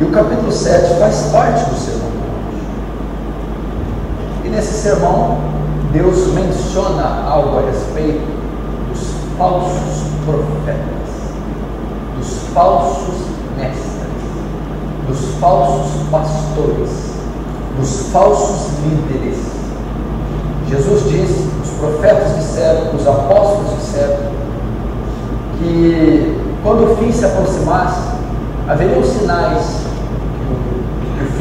E o capítulo 7 faz parte do Sermão. E nesse sermão, Deus menciona algo a respeito dos falsos profetas, dos falsos mestres, dos falsos pastores, dos falsos líderes. Jesus diz, os profetas disseram, os apóstolos disseram, que quando o fim se aproximasse, haveriam sinais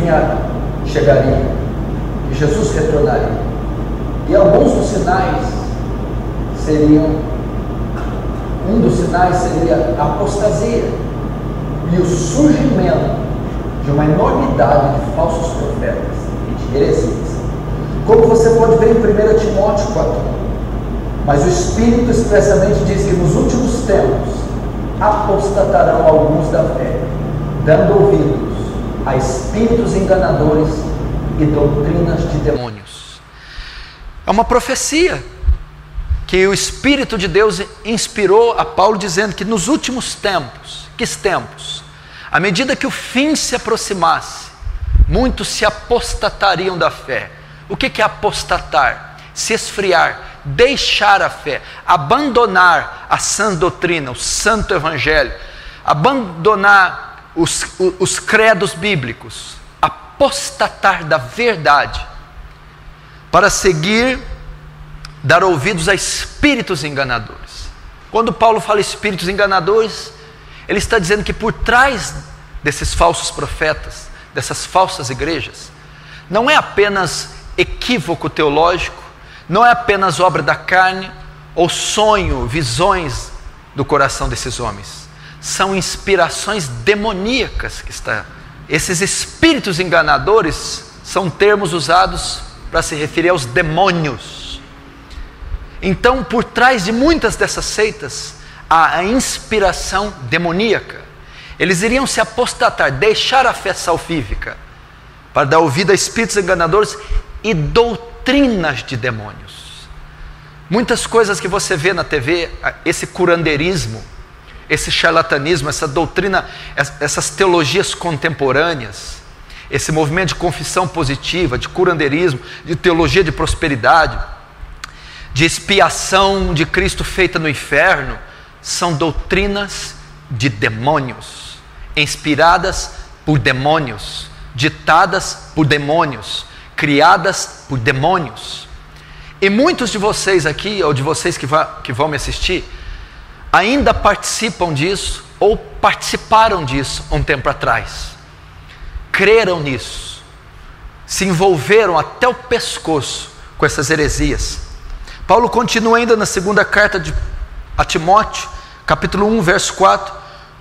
fim chegaria, que Jesus retornaria. E alguns dos sinais seriam, um dos sinais seria a apostasia e o surgimento de uma enormidade de falsos profetas e de heresias. Como você pode ver em 1 Timóteo 4. Mas o Espírito expressamente diz que nos últimos tempos apostatarão alguns da fé, dando ouvidos a espíritos enganadores e doutrinas de demônios. É uma profecia que o Espírito de Deus inspirou a Paulo dizendo que nos últimos tempos, que tempos, à medida que o fim se aproximasse, muitos se apostatariam da fé. O que é apostatar? Se esfriar, deixar a fé, abandonar a sã doutrina, o santo evangelho, abandonar os, os, os credos bíblicos, apostatar da verdade para seguir, dar ouvidos a espíritos enganadores. Quando Paulo fala espíritos enganadores, ele está dizendo que por trás desses falsos profetas, dessas falsas igrejas, não é apenas equívoco teológico, não é apenas obra da carne ou sonho, visões do coração desses homens. São inspirações demoníacas que está. Esses espíritos enganadores são termos usados para se referir aos demônios. Então, por trás de muitas dessas seitas, há a inspiração demoníaca. Eles iriam se apostatar, deixar a fé salvífica, para dar ouvido a espíritos enganadores e doutrinas de demônios. Muitas coisas que você vê na TV, esse curandeirismo, esse charlatanismo, essa doutrina, essas teologias contemporâneas, esse movimento de confissão positiva, de curandeirismo, de teologia de prosperidade, de expiação de Cristo feita no inferno, são doutrinas de demônios, inspiradas por demônios, ditadas por demônios, criadas por demônios. E muitos de vocês aqui, ou de vocês que, que vão me assistir, ainda participam disso ou participaram disso um tempo atrás. Creram nisso, se envolveram até o pescoço com essas heresias. Paulo continua ainda na segunda carta de, a Timóteo, capítulo 1, verso 4: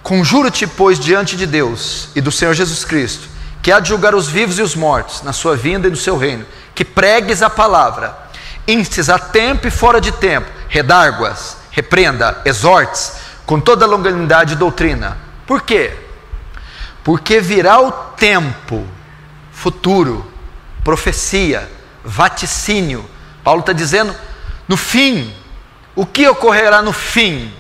Conjuro-te, pois, diante de Deus e do Senhor Jesus Cristo, que há de julgar os vivos e os mortos, na sua vinda e no seu reino, que pregues a palavra, instes a tempo e fora de tempo, redarguas, repreenda, exortes, com toda a longanimidade e doutrina. Por quê? Porque virá o tempo futuro, profecia, vaticínio. Paulo está dizendo, no fim, o que ocorrerá no fim?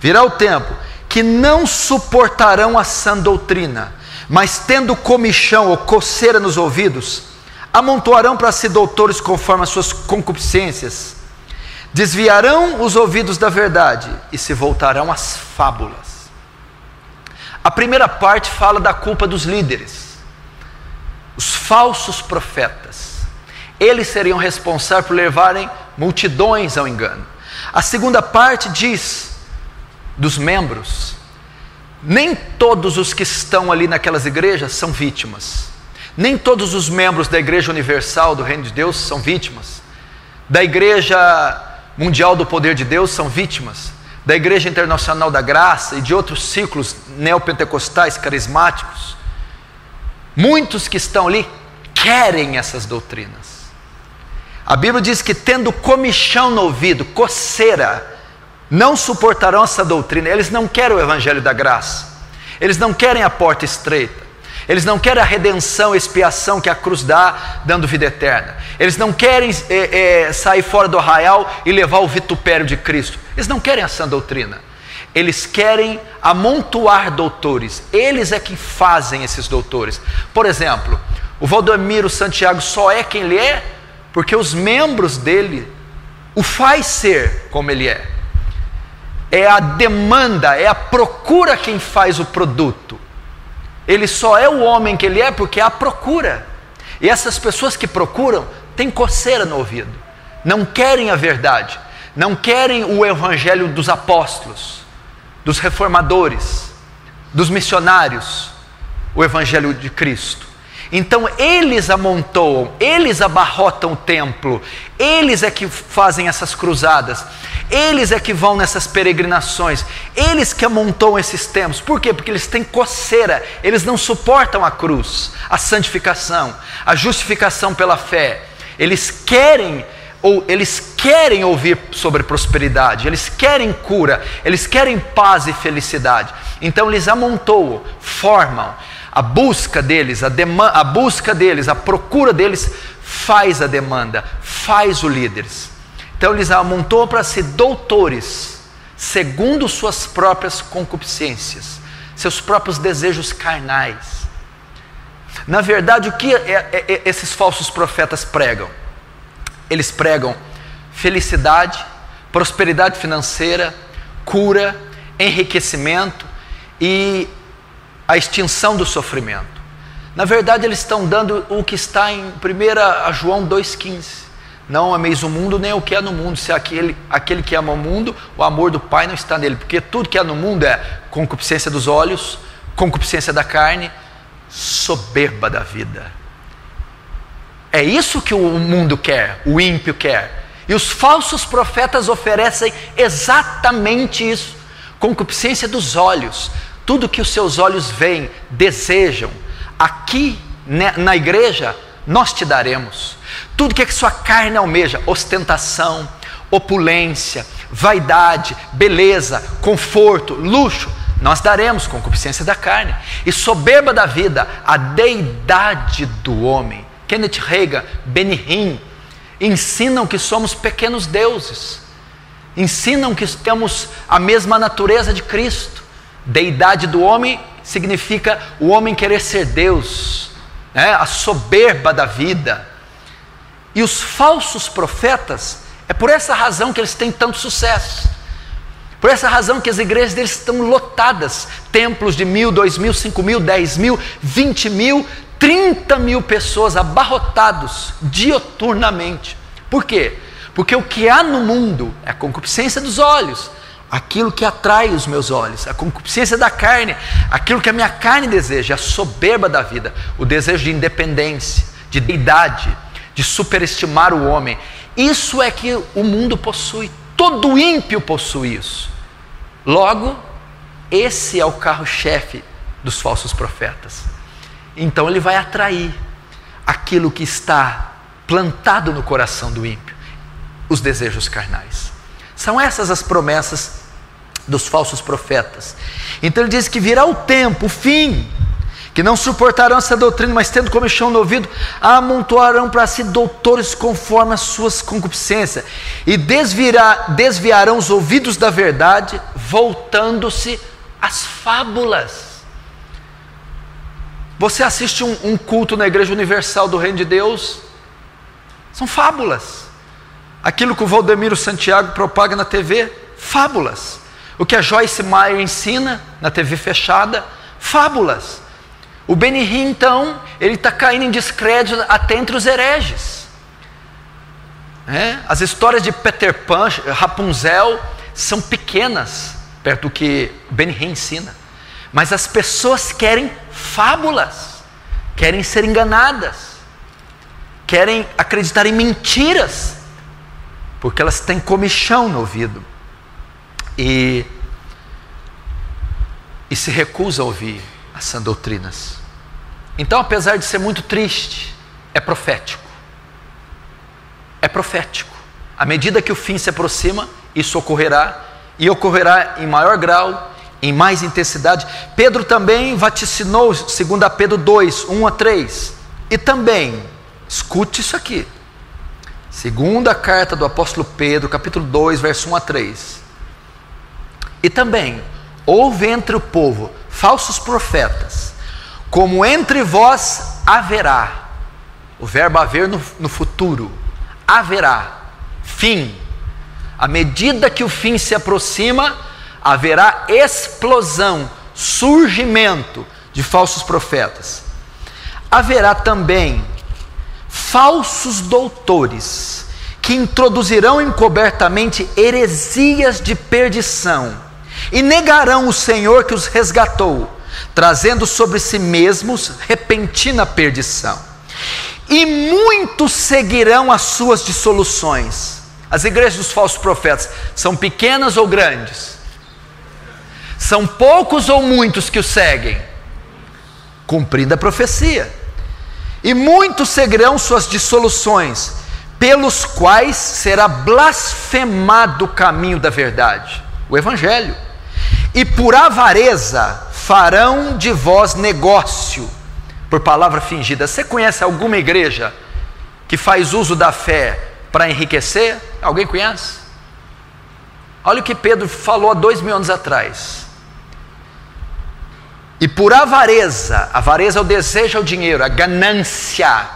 Virá o tempo que não suportarão a sã doutrina, mas tendo comichão ou coceira nos ouvidos, amontoarão para si doutores conforme as suas concupiscências, desviarão os ouvidos da verdade e se voltarão às fábulas. A primeira parte fala da culpa dos líderes, os falsos profetas. Eles seriam responsáveis por levarem multidões ao engano. A segunda parte diz dos membros. Nem todos os que estão ali naquelas igrejas são vítimas. Nem todos os membros da Igreja Universal do Reino de Deus são vítimas. Da Igreja Mundial do Poder de Deus são vítimas da Igreja Internacional da Graça e de outros ciclos neopentecostais carismáticos, muitos que estão ali querem essas doutrinas. A Bíblia diz que tendo comichão no ouvido, coceira, não suportarão essa doutrina, eles não querem o evangelho da graça, eles não querem a porta estreita, eles não querem a redenção, a expiação que a cruz dá, dando vida eterna. Eles não querem é, é, sair fora do arraial e levar o vitupério de Cristo. Eles não querem essa doutrina. Eles querem amontoar doutores. Eles é que fazem esses doutores. Por exemplo, o Valdomiro Santiago só é quem ele é porque os membros dele o faz ser como ele é. É a demanda, é a procura quem faz o produto. Ele só é o homem que ele é porque há procura. E essas pessoas que procuram têm coceira no ouvido, não querem a verdade, não querem o evangelho dos apóstolos, dos reformadores, dos missionários, o evangelho de Cristo. Então eles amontoam, eles abarrotam o templo, eles é que fazem essas cruzadas, eles é que vão nessas peregrinações, eles que amontoam esses templos. Por quê? Porque eles têm coceira, eles não suportam a cruz, a santificação, a justificação pela fé. Eles querem ou eles querem ouvir sobre prosperidade, eles querem cura, eles querem paz e felicidade. Então eles amontoam, formam, a busca deles, a, a busca deles, a procura deles faz a demanda, faz o líderes. Então eles amontou para si doutores, segundo suas próprias concupiscências, seus próprios desejos carnais. Na verdade, o que é, é, é, esses falsos profetas pregam? Eles pregam felicidade, prosperidade financeira, cura, enriquecimento e a extinção do sofrimento. Na verdade, eles estão dando o que está em 1 João 2,15. Não ameis o mundo, nem o que é no mundo. Se aquele, aquele que ama o mundo, o amor do Pai não está nele. Porque tudo que é no mundo é concupiscência dos olhos, concupiscência da carne, soberba da vida. É isso que o mundo quer, o ímpio quer. E os falsos profetas oferecem exatamente isso: concupiscência dos olhos, tudo que os seus olhos veem, desejam, aqui né, na igreja, nós te daremos. Tudo que a sua carne almeja, ostentação, opulência, vaidade, beleza, conforto, luxo, nós daremos concupiscência da carne. E soberba da vida, a deidade do homem. Kenneth Reagan, Benihim, ensinam que somos pequenos deuses. Ensinam que temos a mesma natureza de Cristo. Deidade do homem significa o homem querer ser Deus, né? a soberba da vida. E os falsos profetas, é por essa razão que eles têm tanto sucesso. Por essa razão que as igrejas deles estão lotadas templos de mil, dois mil, cinco mil, dez mil, vinte mil, trinta mil pessoas abarrotados dioturnamente. Por quê? Porque o que há no mundo é a concupiscência dos olhos, aquilo que atrai os meus olhos, a concupiscência da carne, aquilo que a minha carne deseja, a soberba da vida, o desejo de independência, de deidade, de superestimar o homem. Isso é que o mundo possui, todo ímpio possui isso. Logo, esse é o carro-chefe dos falsos profetas. Então ele vai atrair aquilo que está plantado no coração do ímpio, os desejos carnais. São essas as promessas dos falsos profetas. Então ele diz que virá o tempo, o fim, que não suportarão essa doutrina, mas tendo comichão no ouvido, amontoarão para si doutores conforme as suas concupiscências, e desviará, desviarão os ouvidos da verdade, voltando-se às fábulas. Você assiste um, um culto na Igreja Universal do Reino de Deus, são fábulas. Aquilo que o Valdemiro Santiago propaga na TV, fábulas. O que a Joyce Meyer ensina na TV fechada, fábulas. O Benihim, então, ele está caindo em descrédito até entre os hereges. É? As histórias de Peter Pan, Rapunzel, são pequenas perto do que Benihim ensina. Mas as pessoas querem fábulas, querem ser enganadas, querem acreditar em mentiras, porque elas têm comichão no ouvido e, e se recusa a ouvir as sãs doutrinas. Então, apesar de ser muito triste, é profético. É profético. À medida que o fim se aproxima, isso ocorrerá e ocorrerá em maior grau, em mais intensidade. Pedro também vaticinou, segundo a Pedro 2, 1 a 3. E também, escute isso aqui. Segunda carta do apóstolo Pedro, capítulo 2, verso 1 a 3. E também, houve entre o povo falsos profetas, como entre vós haverá, o verbo haver no, no futuro, haverá, fim. À medida que o fim se aproxima, haverá explosão, surgimento de falsos profetas. Haverá também falsos doutores que introduzirão encobertamente heresias de perdição e negarão o Senhor que os resgatou, trazendo sobre si mesmos repentina perdição. E muitos seguirão as suas dissoluções. As igrejas dos falsos profetas são pequenas ou grandes? São poucos ou muitos que o seguem? Cumprindo a profecia. E muitos seguirão suas dissoluções, pelos quais será blasfemado o caminho da verdade, o Evangelho. E por avareza farão de vós negócio, por palavra fingida. Você conhece alguma igreja que faz uso da fé para enriquecer? Alguém conhece? Olha o que Pedro falou há dois mil anos atrás. E por avareza, avareza é o desejo ao dinheiro, a ganância,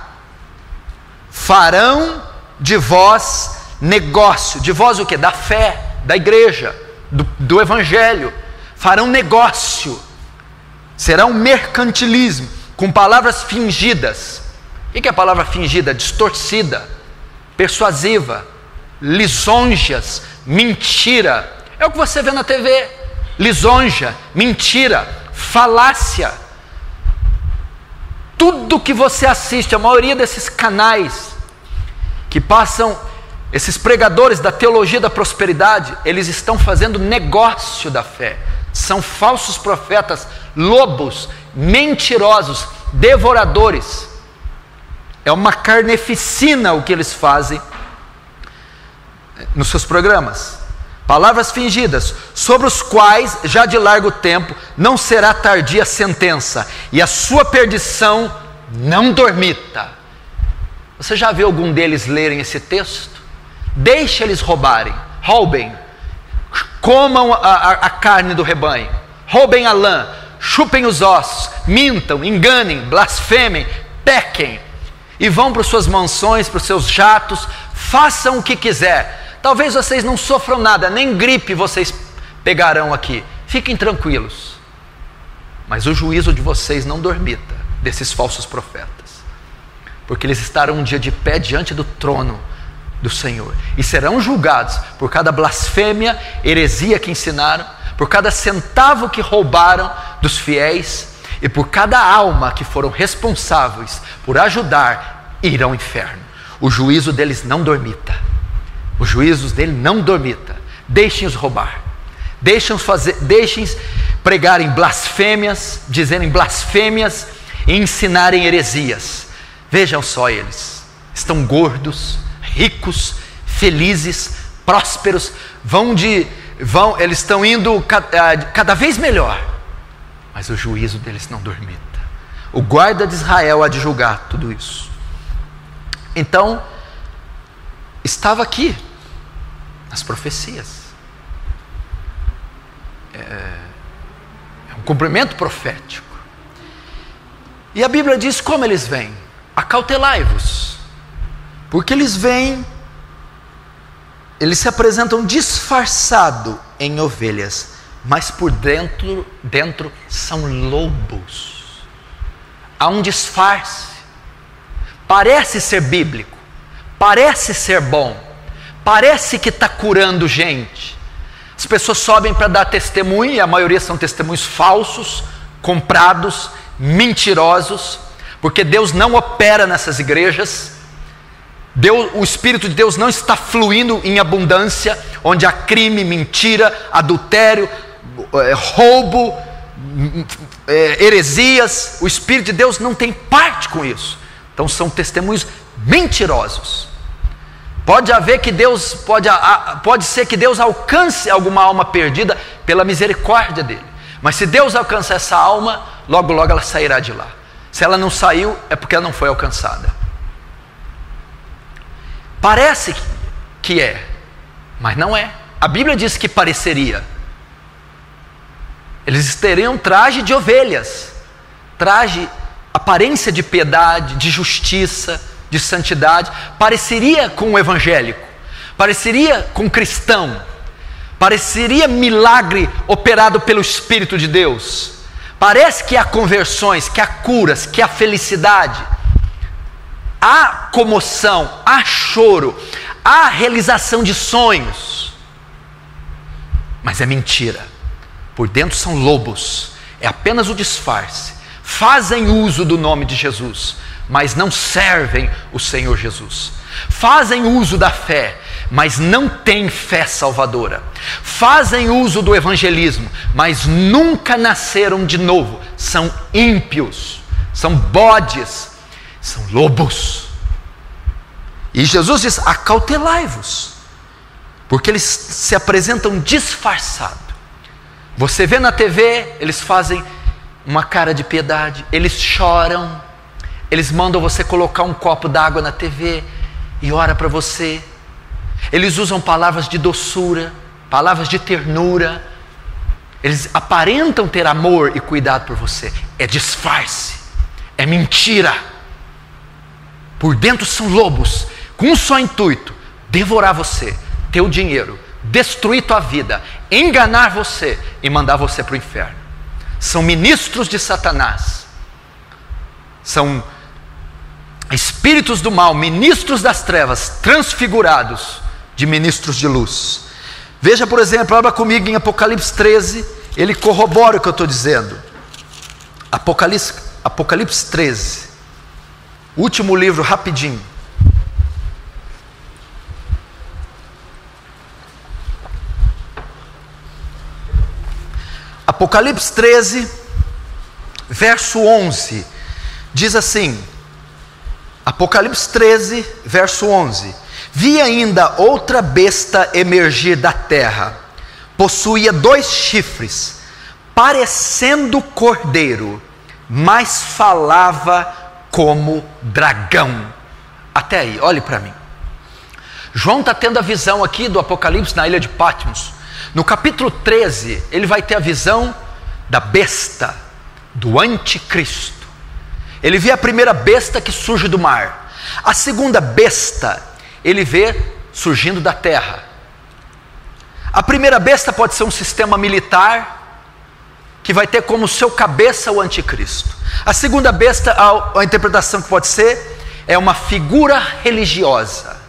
farão de vós negócio, de vós o que? Da fé, da igreja, do, do evangelho, farão negócio, será um mercantilismo, com palavras fingidas. O que é a palavra fingida? Distorcida, persuasiva, lisonjas, mentira. É o que você vê na TV: lisonja, mentira falácia. Tudo que você assiste, a maioria desses canais que passam, esses pregadores da teologia da prosperidade, eles estão fazendo negócio da fé. São falsos profetas, lobos, mentirosos, devoradores. É uma carneficina o que eles fazem nos seus programas palavras fingidas, sobre os quais já de largo tempo não será tardia a sentença, e a sua perdição não dormita. Você já viu algum deles lerem esse texto? Deixe eles roubarem, roubem, comam a, a, a carne do rebanho, roubem a lã, chupem os ossos, mintam, enganem, blasfemem, pequem, e vão para suas mansões, para os seus jatos, façam o que quiser Talvez vocês não sofram nada, nem gripe vocês pegarão aqui. Fiquem tranquilos. Mas o juízo de vocês não dormita desses falsos profetas, porque eles estarão um dia de pé diante do trono do Senhor e serão julgados por cada blasfêmia, heresia que ensinaram, por cada centavo que roubaram dos fiéis e por cada alma que foram responsáveis por ajudar ir ao inferno. O juízo deles não dormita os juízos dele não dormita. Deixem-os roubar. Deixem-os fazer, deixem pregarem blasfêmias, dizerem blasfêmias e ensinarem heresias. Vejam só eles. Estão gordos, ricos, felizes, prósperos, vão de vão, eles estão indo cada, cada vez melhor. Mas o juízo deles não dormita. O guarda de Israel há de julgar tudo isso. Então, estava aqui nas profecias. É, é um cumprimento profético. E a Bíblia diz como eles vêm: acautelai-vos, porque eles vêm, eles se apresentam disfarçado em ovelhas, mas por dentro, dentro são lobos. Há um disfarce. Parece ser bíblico, parece ser bom, parece que está curando gente. As pessoas sobem para dar testemunho, e a maioria são testemunhos falsos, comprados, mentirosos, porque Deus não opera nessas igrejas. Deus, o Espírito de Deus não está fluindo em abundância, onde há crime, mentira, adultério, é, roubo, é, heresias. O Espírito de Deus não tem parte com isso. Então são testemunhos mentirosos. Pode haver que Deus, pode, pode ser que Deus alcance alguma alma perdida pela misericórdia dele. Mas se Deus alcançar essa alma, logo, logo ela sairá de lá. Se ela não saiu, é porque ela não foi alcançada. Parece que é, mas não é. A Bíblia diz que pareceria. Eles teriam traje de ovelhas, traje, aparência de piedade, de justiça, de santidade, pareceria com o evangélico, pareceria com o cristão, pareceria milagre operado pelo Espírito de Deus. Parece que há conversões, que há curas, que há felicidade, há comoção, há choro, há realização de sonhos. Mas é mentira. Por dentro são lobos, é apenas o disfarce. Fazem uso do nome de Jesus, mas não servem o Senhor Jesus. Fazem uso da fé, mas não têm fé salvadora. Fazem uso do evangelismo, mas nunca nasceram de novo. São ímpios, são bodes, são lobos. E Jesus diz: acautelai-vos, porque eles se apresentam disfarçados. Você vê na TV, eles fazem uma cara de piedade, eles choram, eles mandam você colocar um copo d'água na TV e ora para você. Eles usam palavras de doçura, palavras de ternura. Eles aparentam ter amor e cuidado por você. É disfarce, é mentira. Por dentro são lobos, com um só intuito: devorar você, teu dinheiro, destruir tua vida, enganar você e mandar você para o inferno. São ministros de Satanás. São espíritos do mal, ministros das trevas, transfigurados de ministros de luz. Veja, por exemplo, abra comigo em Apocalipse 13, ele corrobora o que eu estou dizendo. Apocalipse, Apocalipse 13, último livro, rapidinho. Apocalipse 13, verso 11, diz assim: Apocalipse 13, verso 11: Vi ainda outra besta emergir da terra, possuía dois chifres, parecendo cordeiro, mas falava como dragão. Até aí, olhe para mim. João está tendo a visão aqui do Apocalipse na ilha de Patmos. No capítulo 13, ele vai ter a visão da besta, do anticristo. Ele vê a primeira besta que surge do mar. A segunda besta, ele vê surgindo da terra. A primeira besta pode ser um sistema militar que vai ter como seu cabeça o anticristo. A segunda besta, a, a interpretação que pode ser, é uma figura religiosa.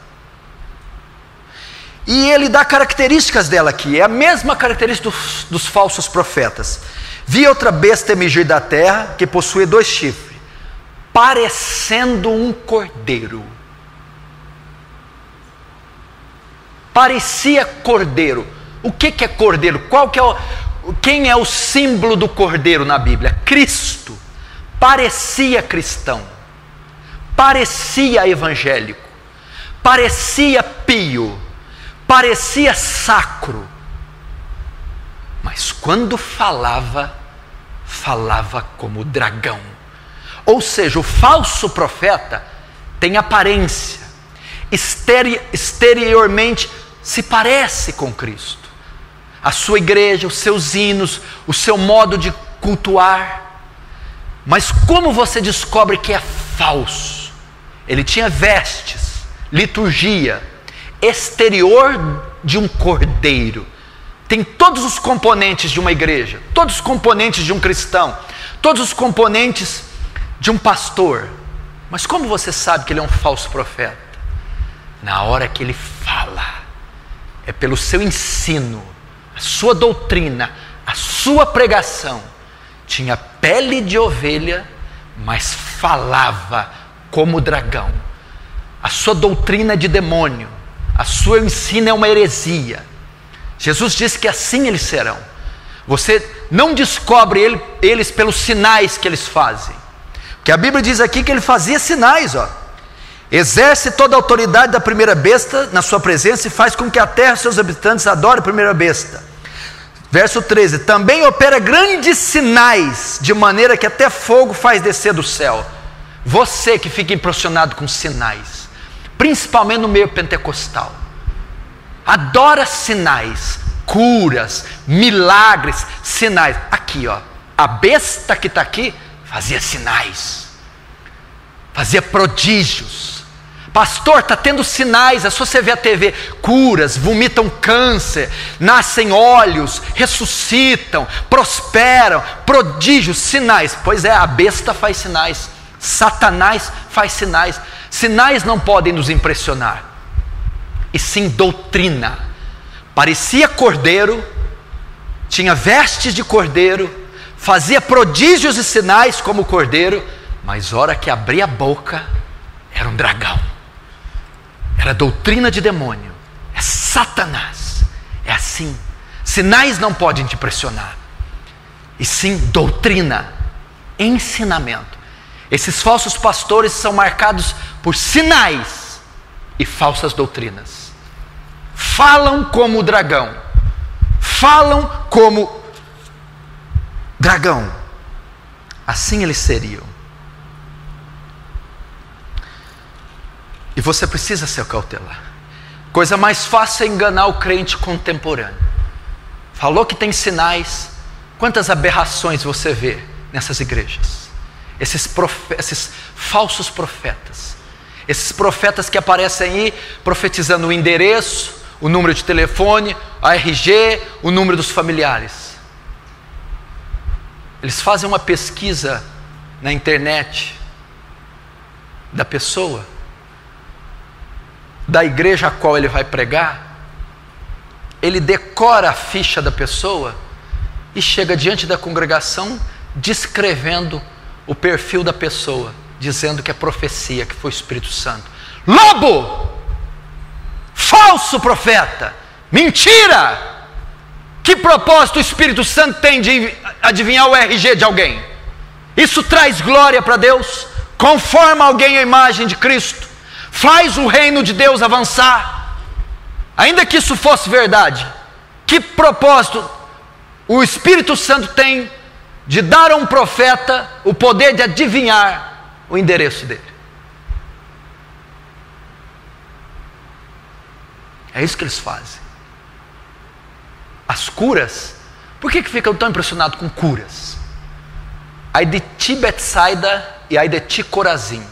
E ele dá características dela aqui, é a mesma característica dos, dos falsos profetas. Vi outra besta emergir da terra, que possuía dois chifres, parecendo um cordeiro. Parecia cordeiro. O que, que é cordeiro? Qual que é o, quem é o símbolo do cordeiro na Bíblia? Cristo. Parecia cristão. Parecia evangélico. Parecia pio parecia sacro, mas quando falava, falava como dragão. Ou seja, o falso profeta tem aparência, exteri exteriormente se parece com Cristo. A sua igreja, os seus hinos, o seu modo de cultuar. Mas como você descobre que é falso? Ele tinha vestes, liturgia, exterior de um cordeiro. Tem todos os componentes de uma igreja, todos os componentes de um cristão, todos os componentes de um pastor. Mas como você sabe que ele é um falso profeta? Na hora que ele fala, é pelo seu ensino, a sua doutrina, a sua pregação. Tinha pele de ovelha, mas falava como dragão. A sua doutrina é de demônio, a sua ensino é uma heresia. Jesus disse que assim eles serão. Você não descobre ele, eles pelos sinais que eles fazem. Que a Bíblia diz aqui que ele fazia sinais, ó. Exerce toda a autoridade da primeira besta na sua presença e faz com que a terra e seus habitantes adorem a primeira besta. Verso 13: Também opera grandes sinais, de maneira que até fogo faz descer do céu. Você que fica impressionado com sinais, principalmente no meio pentecostal, adora sinais, curas, milagres, sinais. Aqui, ó, a besta que está aqui fazia sinais, fazia prodígios. Pastor, está tendo sinais, é só você ver a TV: curas, vomitam câncer, nascem olhos, ressuscitam, prosperam, prodígios, sinais. Pois é, a besta faz sinais, Satanás faz sinais. Sinais não podem nos impressionar, e sim doutrina. Parecia cordeiro, tinha vestes de cordeiro, fazia prodígios e sinais como cordeiro, mas hora que abria a boca, era um dragão. Era doutrina de demônio. É Satanás. É assim. Sinais não podem te impressionar. E sim doutrina, ensinamento. Esses falsos pastores são marcados por sinais e falsas doutrinas. Falam como o dragão. Falam como dragão. Assim eles seriam. E você precisa ser cautelar. Coisa mais fácil é enganar o crente contemporâneo. Falou que tem sinais. Quantas aberrações você vê nessas igrejas? Esses, profe esses falsos profetas. Esses profetas que aparecem aí profetizando o endereço, o número de telefone, a RG, o número dos familiares. Eles fazem uma pesquisa na internet da pessoa da igreja a qual ele vai pregar, ele decora a ficha da pessoa e chega diante da congregação descrevendo o perfil da pessoa, dizendo que é profecia, que foi o Espírito Santo. Lobo! Falso profeta! Mentira! Que propósito o Espírito Santo tem de adivinhar o RG de alguém? Isso traz glória para Deus? Conforma alguém à imagem de Cristo? Faz o reino de Deus avançar. Ainda que isso fosse verdade, que propósito o Espírito Santo tem de dar a um profeta o poder de adivinhar o endereço dele? É isso que eles fazem. As curas, por que, que ficam tão impressionados com curas? Ai de ti Betsaida e ai de ti Corazim.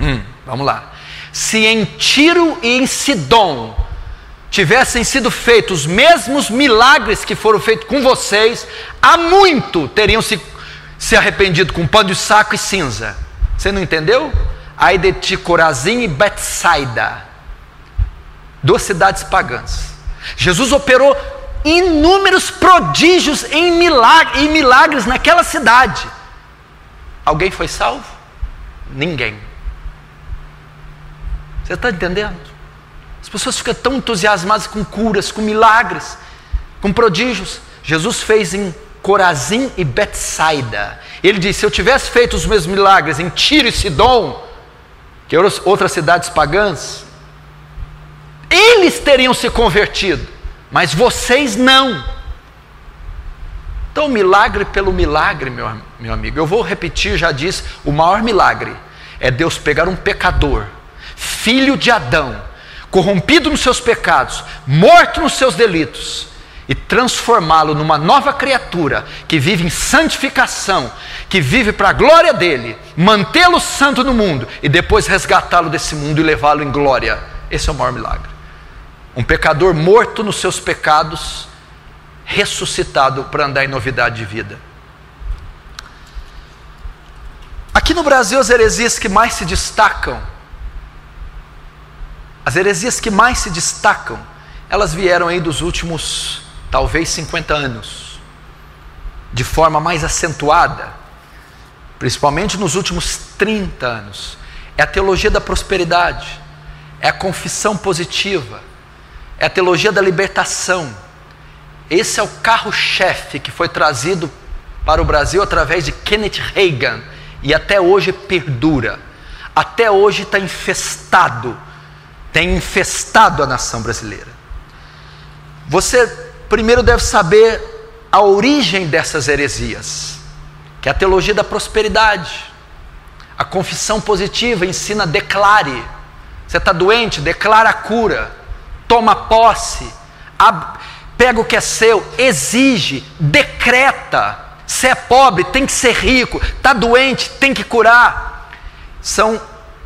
Hum, vamos lá se em Tiro e em Sidom tivessem sido feitos os mesmos milagres que foram feitos com vocês, há muito teriam se, se arrependido com pano de saco e cinza. Você não entendeu? Aí de Ticorazim e Betsaida, duas cidades pagãs. Jesus operou inúmeros prodígios em, milagre, em milagres naquela cidade. Alguém foi salvo? Ninguém. Você está entendendo? As pessoas ficam tão entusiasmadas com curas, com milagres, com prodígios. Jesus fez em Corazim e Betsaida. Ele disse: Se eu tivesse feito os meus milagres em Tiro e Sidom, que eram outras cidades pagãs, eles teriam se convertido, mas vocês não. Então, milagre pelo milagre, meu, meu amigo. Eu vou repetir, já disse: o maior milagre é Deus pegar um pecador filho de Adão, corrompido nos seus pecados, morto nos seus delitos, e transformá-lo numa nova criatura que vive em santificação, que vive para a glória dele, mantê-lo santo no mundo e depois resgatá-lo desse mundo e levá-lo em glória. Esse é o maior milagre. Um pecador morto nos seus pecados, ressuscitado para andar em novidade de vida. Aqui no Brasil, as heresias que mais se destacam as heresias que mais se destacam, elas vieram aí dos últimos, talvez 50 anos, de forma mais acentuada, principalmente nos últimos 30 anos. É a teologia da prosperidade, é a confissão positiva, é a teologia da libertação. Esse é o carro-chefe que foi trazido para o Brasil através de Kenneth Reagan e até hoje perdura até hoje está infestado, tem infestado a nação brasileira. Você primeiro deve saber a origem dessas heresias, que é a teologia da prosperidade. A confissão positiva ensina declare. Você está doente, declara a cura, toma posse, pega o que é seu, exige, decreta. Se é pobre, tem que ser rico. Está doente, tem que curar. São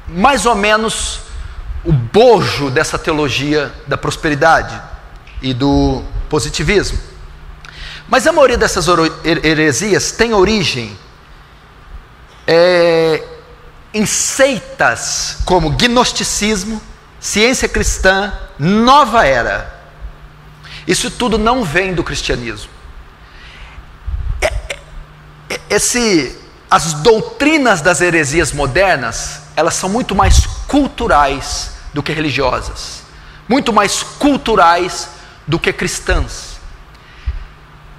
mais ou menos o bojo dessa teologia da prosperidade e do positivismo. Mas a maioria dessas heresias tem origem é, em seitas como gnosticismo, ciência cristã, nova era. Isso tudo não vem do cristianismo. É, é, é, esse, as doutrinas das heresias modernas, elas são muito mais culturais do que religiosas, muito mais culturais do que cristãs.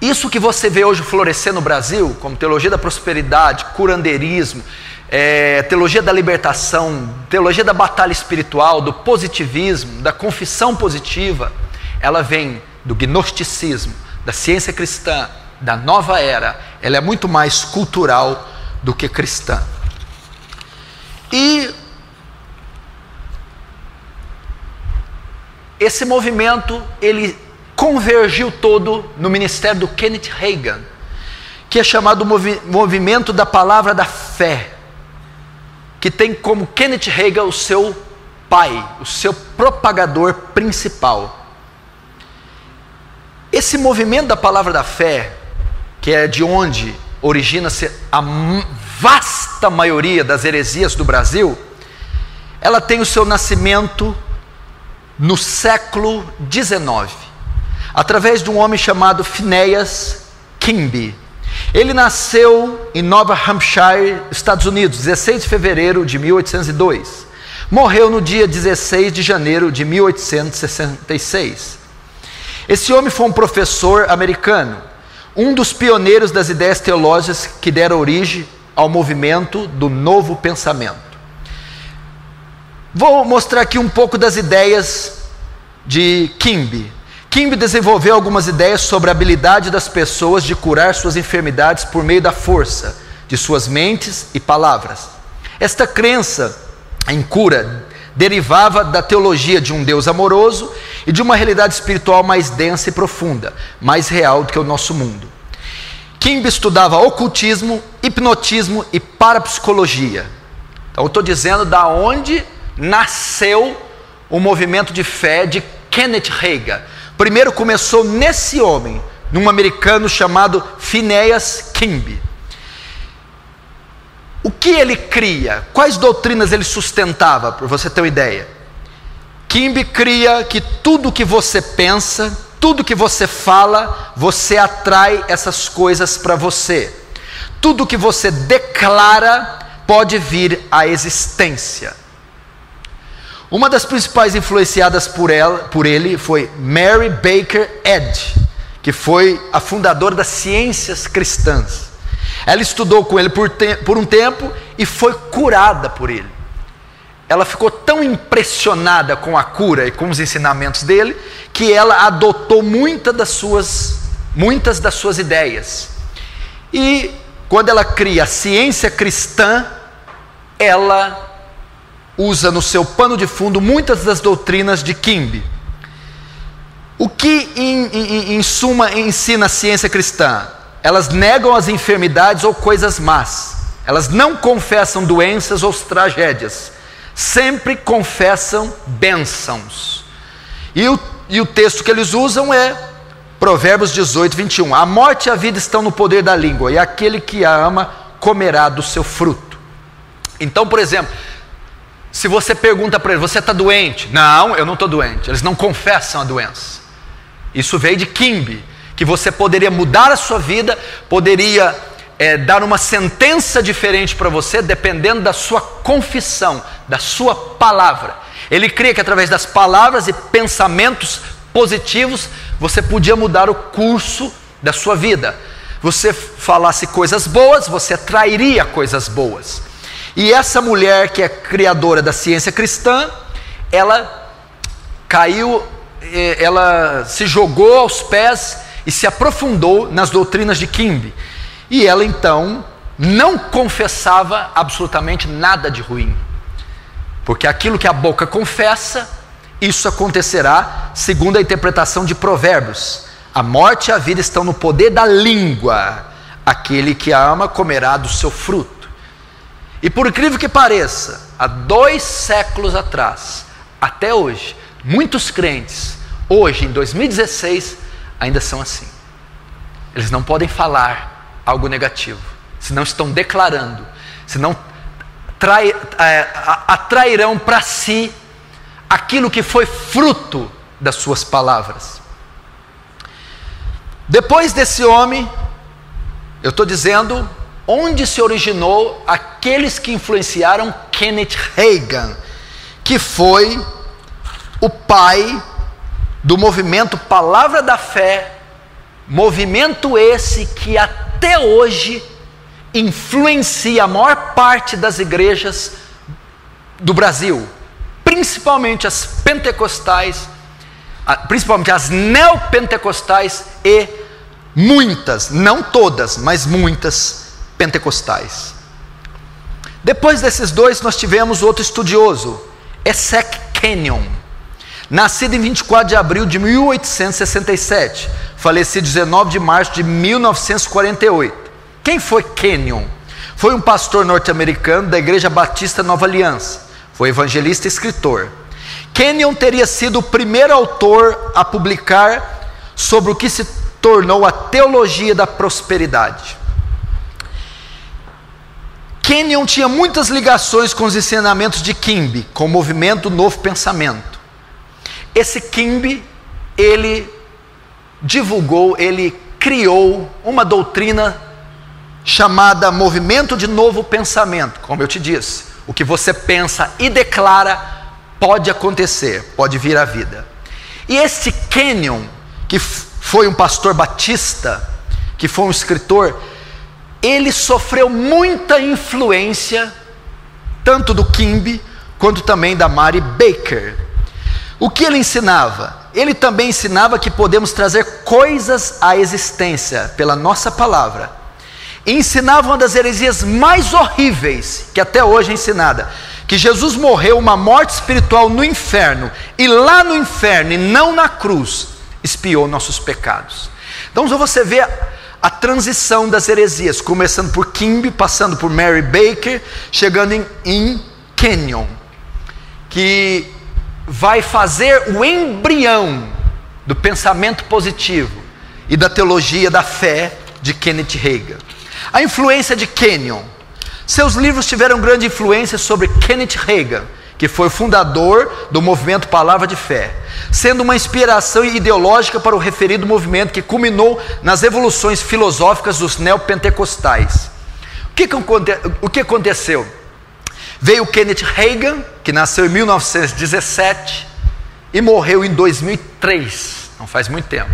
Isso que você vê hoje florescer no Brasil, como teologia da prosperidade, curandeirismo, é, teologia da libertação, teologia da batalha espiritual, do positivismo, da confissão positiva, ela vem do gnosticismo, da ciência cristã, da nova era. Ela é muito mais cultural do que cristã. E esse movimento ele convergiu todo no ministério do Kenneth Reagan, que é chamado movi movimento da palavra da fé que tem como Kenneth Hagin o seu pai, o seu propagador principal. Esse movimento da palavra da fé, que é de onde origina-se a vasta maioria das heresias do Brasil, ela tem o seu nascimento no século XIX, através de um homem chamado Phineas Kimby. Ele nasceu em Nova Hampshire, Estados Unidos, 16 de fevereiro de 1802. Morreu no dia 16 de janeiro de 1866. Esse homem foi um professor americano, um dos pioneiros das ideias teológicas que deram origem ao movimento do novo pensamento. Vou mostrar aqui um pouco das ideias de Kimby, Kimby desenvolveu algumas ideias sobre a habilidade das pessoas de curar suas enfermidades por meio da força de suas mentes e palavras. Esta crença em cura derivava da teologia de um Deus amoroso e de uma realidade espiritual mais densa e profunda, mais real do que o nosso mundo. Kimby estudava ocultismo, hipnotismo e parapsicologia. Então, eu estou dizendo da onde nasceu o movimento de fé de Kenneth Reagan Primeiro começou nesse homem, num americano chamado Phineas Kimby. O que ele cria? Quais doutrinas ele sustentava, para você ter uma ideia? Kimby cria que tudo que você pensa, tudo que você fala, você atrai essas coisas para você. Tudo que você declara pode vir à existência. Uma das principais influenciadas por, ela, por ele foi Mary Baker Eddy, que foi a fundadora das ciências cristãs. Ela estudou com ele por, te, por um tempo e foi curada por ele. Ela ficou tão impressionada com a cura e com os ensinamentos dele que ela adotou muitas das suas, muitas das suas ideias. E quando ela cria a ciência cristã, ela usa no seu pano de fundo muitas das doutrinas de Kimby. O que, em, em, em, suma, ensina a ciência cristã? Elas negam as enfermidades ou coisas más. Elas não confessam doenças ou tragédias. Sempre confessam bênçãos. E o, e o texto que eles usam é Provérbios 18, 21. A morte e a vida estão no poder da língua, e aquele que a ama comerá do seu fruto. Então, por exemplo, se você pergunta para ele, você está doente? Não, eu não estou doente. Eles não confessam a doença. Isso veio de Kimby, que você poderia mudar a sua vida, poderia é, dar uma sentença diferente para você, dependendo da sua confissão, da sua palavra. Ele cria que através das palavras e pensamentos positivos, você podia mudar o curso da sua vida. Você falasse coisas boas, você atrairia coisas boas. E essa mulher que é criadora da ciência cristã, ela caiu, eh, ela se jogou aos pés e se aprofundou nas doutrinas de Kimbe. E ela então não confessava absolutamente nada de ruim. Porque aquilo que a boca confessa, isso acontecerá segundo a interpretação de Provérbios. A morte e a vida estão no poder da língua. Aquele que a ama comerá do seu fruto. E por incrível que pareça, há dois séculos atrás, até hoje, muitos crentes, hoje em 2016, ainda são assim. Eles não podem falar algo negativo, senão estão declarando, senão trai, é, atrairão para si aquilo que foi fruto das suas palavras. Depois desse homem, eu estou dizendo onde se originou aqueles que influenciaram Kenneth Reagan, que foi o pai do movimento Palavra da Fé, movimento esse que até hoje influencia a maior parte das igrejas do Brasil, principalmente as pentecostais, principalmente as neopentecostais e muitas, não todas, mas muitas pentecostais. Depois desses dois, nós tivemos outro estudioso, Esek Kenyon Nascido em 24 de abril de 1867, falecido 19 de março de 1948. Quem foi Kenyon? Foi um pastor norte-americano da Igreja Batista Nova Aliança. Foi evangelista e escritor. Kenyon teria sido o primeiro autor a publicar sobre o que se tornou a teologia da prosperidade. Kenyon tinha muitas ligações com os ensinamentos de Kimbe, com o movimento Novo Pensamento. Esse Kimbe, ele divulgou, ele criou uma doutrina chamada movimento de novo pensamento. Como eu te disse, o que você pensa e declara pode acontecer, pode vir à vida. E esse Kenyon, que foi um pastor batista, que foi um escritor, ele sofreu muita influência, tanto do Kimbe quanto também da Mary Baker. O que ele ensinava? Ele também ensinava que podemos trazer coisas à existência pela nossa palavra. E ensinava uma das heresias mais horríveis que até hoje é ensinada: que Jesus morreu uma morte espiritual no inferno, e lá no inferno, e não na cruz, expiou nossos pecados. Então você vê a, transição das heresias, começando por Kimby, passando por Mary Baker, chegando em, em Kenyon, que vai fazer o embrião do pensamento positivo e da teologia da fé de Kenneth Reagan. A influência de Kenyon. Seus livros tiveram grande influência sobre Kenneth Reagan, que foi fundador do movimento Palavra de Fé, sendo uma inspiração ideológica para o referido movimento que culminou nas evoluções filosóficas dos neopentecostais. O que, o que aconteceu? Veio Kenneth Reagan, que nasceu em 1917 e morreu em 2003, não faz muito tempo.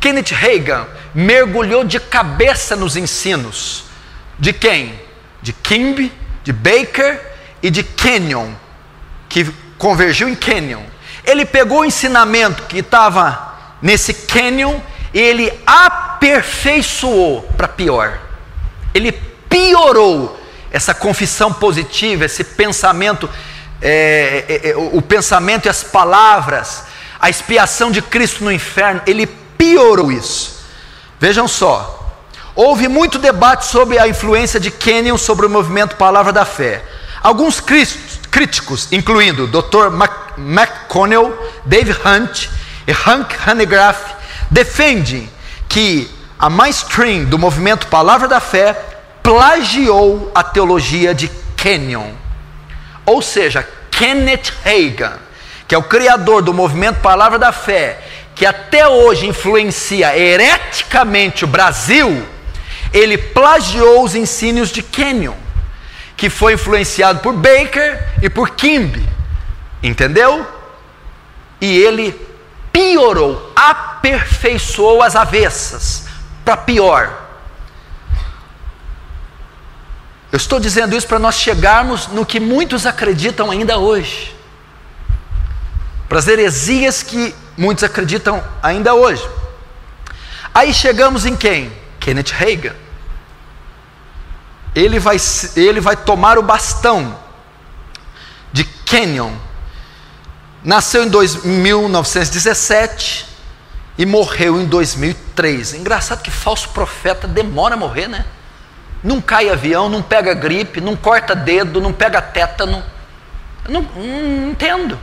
Kenneth Reagan mergulhou de cabeça nos ensinos de quem? De Kimby, de Baker e de Kenyon, que convergiu em Kenyon. Ele pegou o ensinamento que estava nesse Kenyon e ele aperfeiçoou para pior. Ele piorou essa confissão positiva, esse pensamento, é, é, é, o pensamento e as palavras, a expiação de Cristo no inferno, ele piorou isso. Vejam só, houve muito debate sobre a influência de Kenyon sobre o movimento Palavra da Fé. Alguns críticos, incluindo Dr. McConnell, Dave Hunt e Hank Hanegraaff, defendem que a mainstream do movimento Palavra da Fé plagiou a teologia de Kenyon. Ou seja, Kenneth Reagan, que é o criador do movimento Palavra da Fé, que até hoje influencia hereticamente o Brasil, ele plagiou os ensinos de Kenyon, que foi influenciado por Baker e por Kimby. Entendeu? E ele piorou, aperfeiçoou as avessas para pior. Eu estou dizendo isso para nós chegarmos no que muitos acreditam ainda hoje. Para as heresias que muitos acreditam ainda hoje. Aí chegamos em quem? Kenneth Reagan. Ele vai, ele vai tomar o bastão de Kenyon. Nasceu em 1917 e morreu em 2003. Engraçado que falso profeta demora a morrer, né? Não cai avião, não pega gripe, não corta dedo, não pega tétano. Não, não entendo.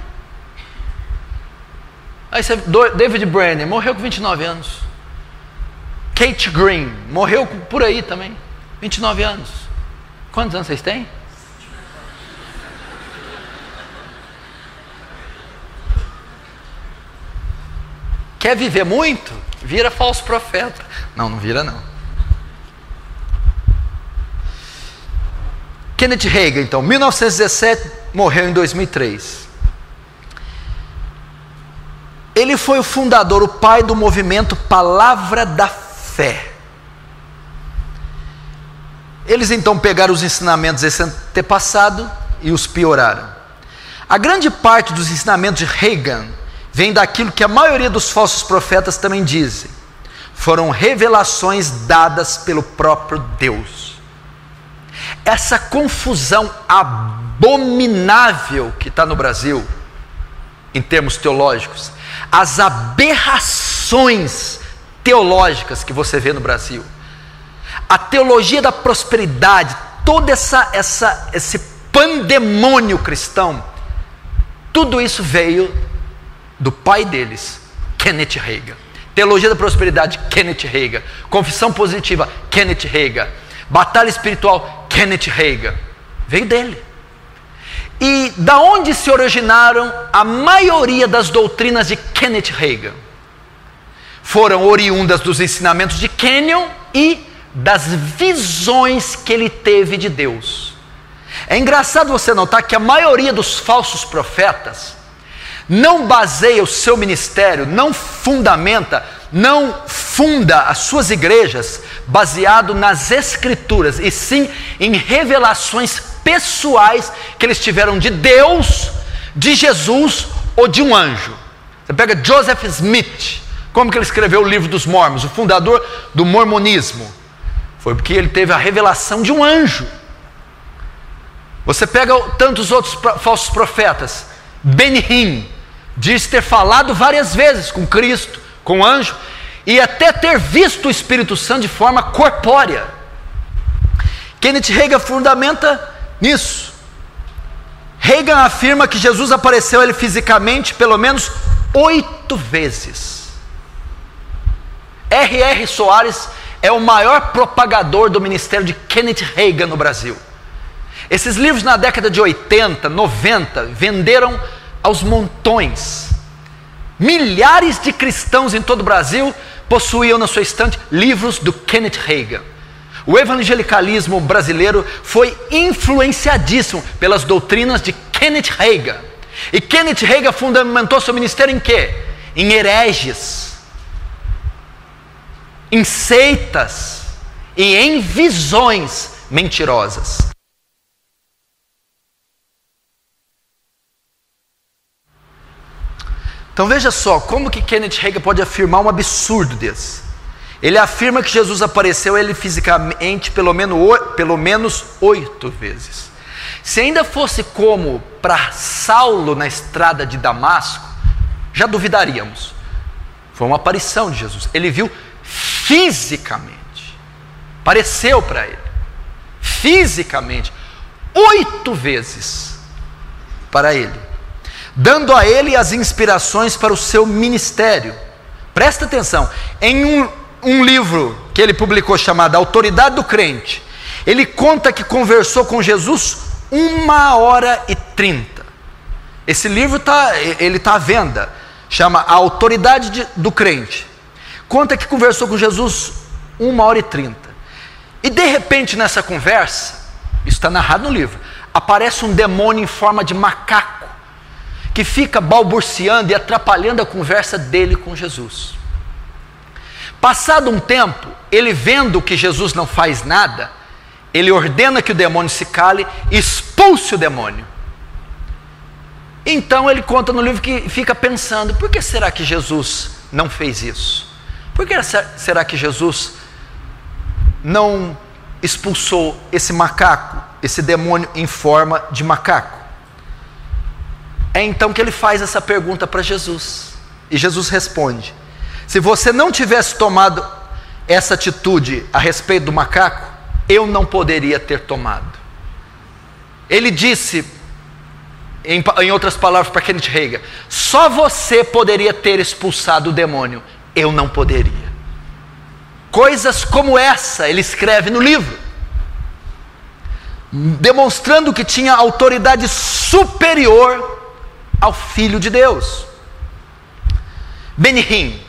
Aí você, David Brenner morreu com 29 anos. Kate Green morreu por aí também, 29 anos. Quantos anos vocês têm? Quer viver muito? Vira falso profeta. Não, não vira não. Kenneth Reagan, então, 1917, morreu em 2003. Ele foi o fundador, o pai do movimento Palavra da Fé. Eles então pegaram os ensinamentos desse antepassado e os pioraram. A grande parte dos ensinamentos de Reagan vem daquilo que a maioria dos falsos profetas também dizem. Foram revelações dadas pelo próprio Deus. Essa confusão abominável que está no Brasil, em termos teológicos, as aberrações teológicas que você vê no Brasil, a teologia da prosperidade, todo essa, essa, esse pandemônio cristão, tudo isso veio do pai deles, Kenneth Reagan. Teologia da prosperidade, Kenneth Reagan. Confissão positiva, Kenneth Reagan. Batalha espiritual, Kenneth Reagan. Veio dele. E da onde se originaram a maioria das doutrinas de Kenneth Reagan? Foram oriundas dos ensinamentos de Kenyon e das visões que ele teve de Deus. É engraçado você notar que a maioria dos falsos profetas não baseia o seu ministério, não fundamenta, não funda as suas igrejas baseado nas escrituras, e sim em revelações pessoais que eles tiveram de Deus, de Jesus ou de um anjo. Você pega Joseph Smith, como que ele escreveu o livro dos Mormons, o fundador do mormonismo. Foi porque ele teve a revelação de um anjo. Você pega tantos outros falsos profetas, Benihim, diz ter falado várias vezes com Cristo, com o anjo, e até ter visto o Espírito Santo de forma corpórea. Kenneth Reagan fundamenta nisso. Reagan afirma que Jesus apareceu a ele fisicamente pelo menos oito vezes. R.R. Soares é o maior propagador do ministério de Kenneth Reagan no Brasil. Esses livros na década de 80, 90 venderam aos montões. Milhares de cristãos em todo o Brasil possuíam na sua estante livros do Kenneth Reagan. O evangelicalismo brasileiro foi influenciadíssimo pelas doutrinas de Kenneth Reagan. E Kenneth Reagan fundamentou seu ministério em quê? Em hereges, em seitas e em visões mentirosas. Então veja só, como que Kenneth Reagan pode afirmar um absurdo desse? Ele afirma que Jesus apareceu ele fisicamente pelo menos, pelo menos oito vezes. Se ainda fosse como para Saulo na estrada de Damasco, já duvidaríamos. Foi uma aparição de Jesus. Ele viu fisicamente. Apareceu para ele. Fisicamente. Oito vezes para ele dando a ele as inspirações para o seu ministério. Presta atenção, em um, um livro que ele publicou chamado Autoridade do Crente, ele conta que conversou com Jesus uma hora e trinta. Esse livro tá, ele está à venda, chama A Autoridade de, do Crente. Conta que conversou com Jesus uma hora e trinta. E de repente nessa conversa, isso está narrado no livro, aparece um demônio em forma de macaco que fica balbuciando e atrapalhando a conversa dele com Jesus. Passado um tempo, ele vendo que Jesus não faz nada, ele ordena que o demônio se cale, expulse o demônio. Então ele conta no livro que fica pensando: por que será que Jesus não fez isso? Por que será que Jesus não expulsou esse macaco, esse demônio em forma de macaco? É então que ele faz essa pergunta para Jesus. E Jesus responde: Se você não tivesse tomado essa atitude a respeito do macaco, eu não poderia ter tomado. Ele disse, em, em outras palavras, para Kenneth Reagan: só você poderia ter expulsado o demônio, eu não poderia. Coisas como essa ele escreve no livro, demonstrando que tinha autoridade superior ao Filho de Deus. Benihim,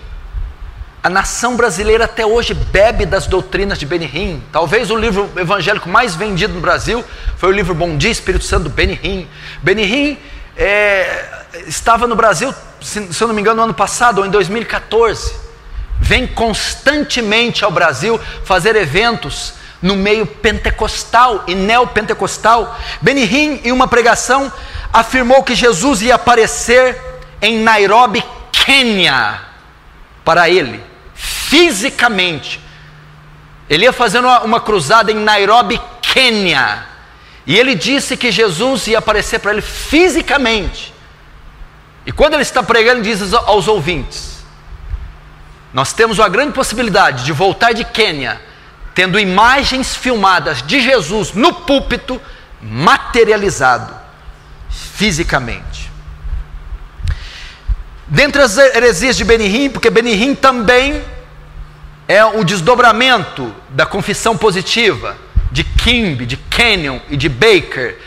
a nação brasileira até hoje bebe das doutrinas de Benihim. Talvez o livro evangélico mais vendido no Brasil foi o livro Bom Dia Espírito Santo Benihim. Benihim é, estava no Brasil, se, se eu não me engano, no ano passado ou em 2014. Vem constantemente ao Brasil fazer eventos no meio pentecostal e neopentecostal. Benihim, em uma pregação, afirmou que Jesus ia aparecer em Nairobi, Quênia, para ele fisicamente. Ele ia fazendo uma, uma cruzada em Nairobi, Quênia. E ele disse que Jesus ia aparecer para ele fisicamente. E quando ele está pregando, diz aos ouvintes: Nós temos uma grande possibilidade de voltar de Quênia, tendo imagens filmadas de Jesus no púlpito, materializado fisicamente. Dentre as heresias de Benihim, porque Benihim também é o desdobramento da confissão positiva de Kimby, de Kenyon e de Baker,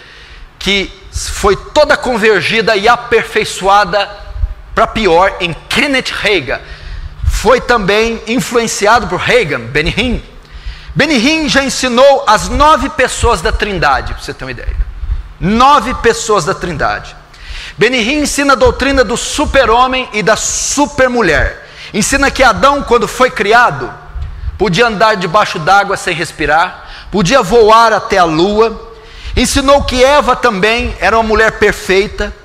que foi toda convergida e aperfeiçoada para pior em Kenneth Reagan. Foi também influenciado por Reagan, Benihim. Benihim já ensinou as nove pessoas da Trindade, para você ter uma ideia. Nove pessoas da Trindade. Benihim ensina a doutrina do super-homem e da super-mulher. Ensina que Adão, quando foi criado, podia andar debaixo d'água sem respirar, podia voar até a lua. Ensinou que Eva também era uma mulher perfeita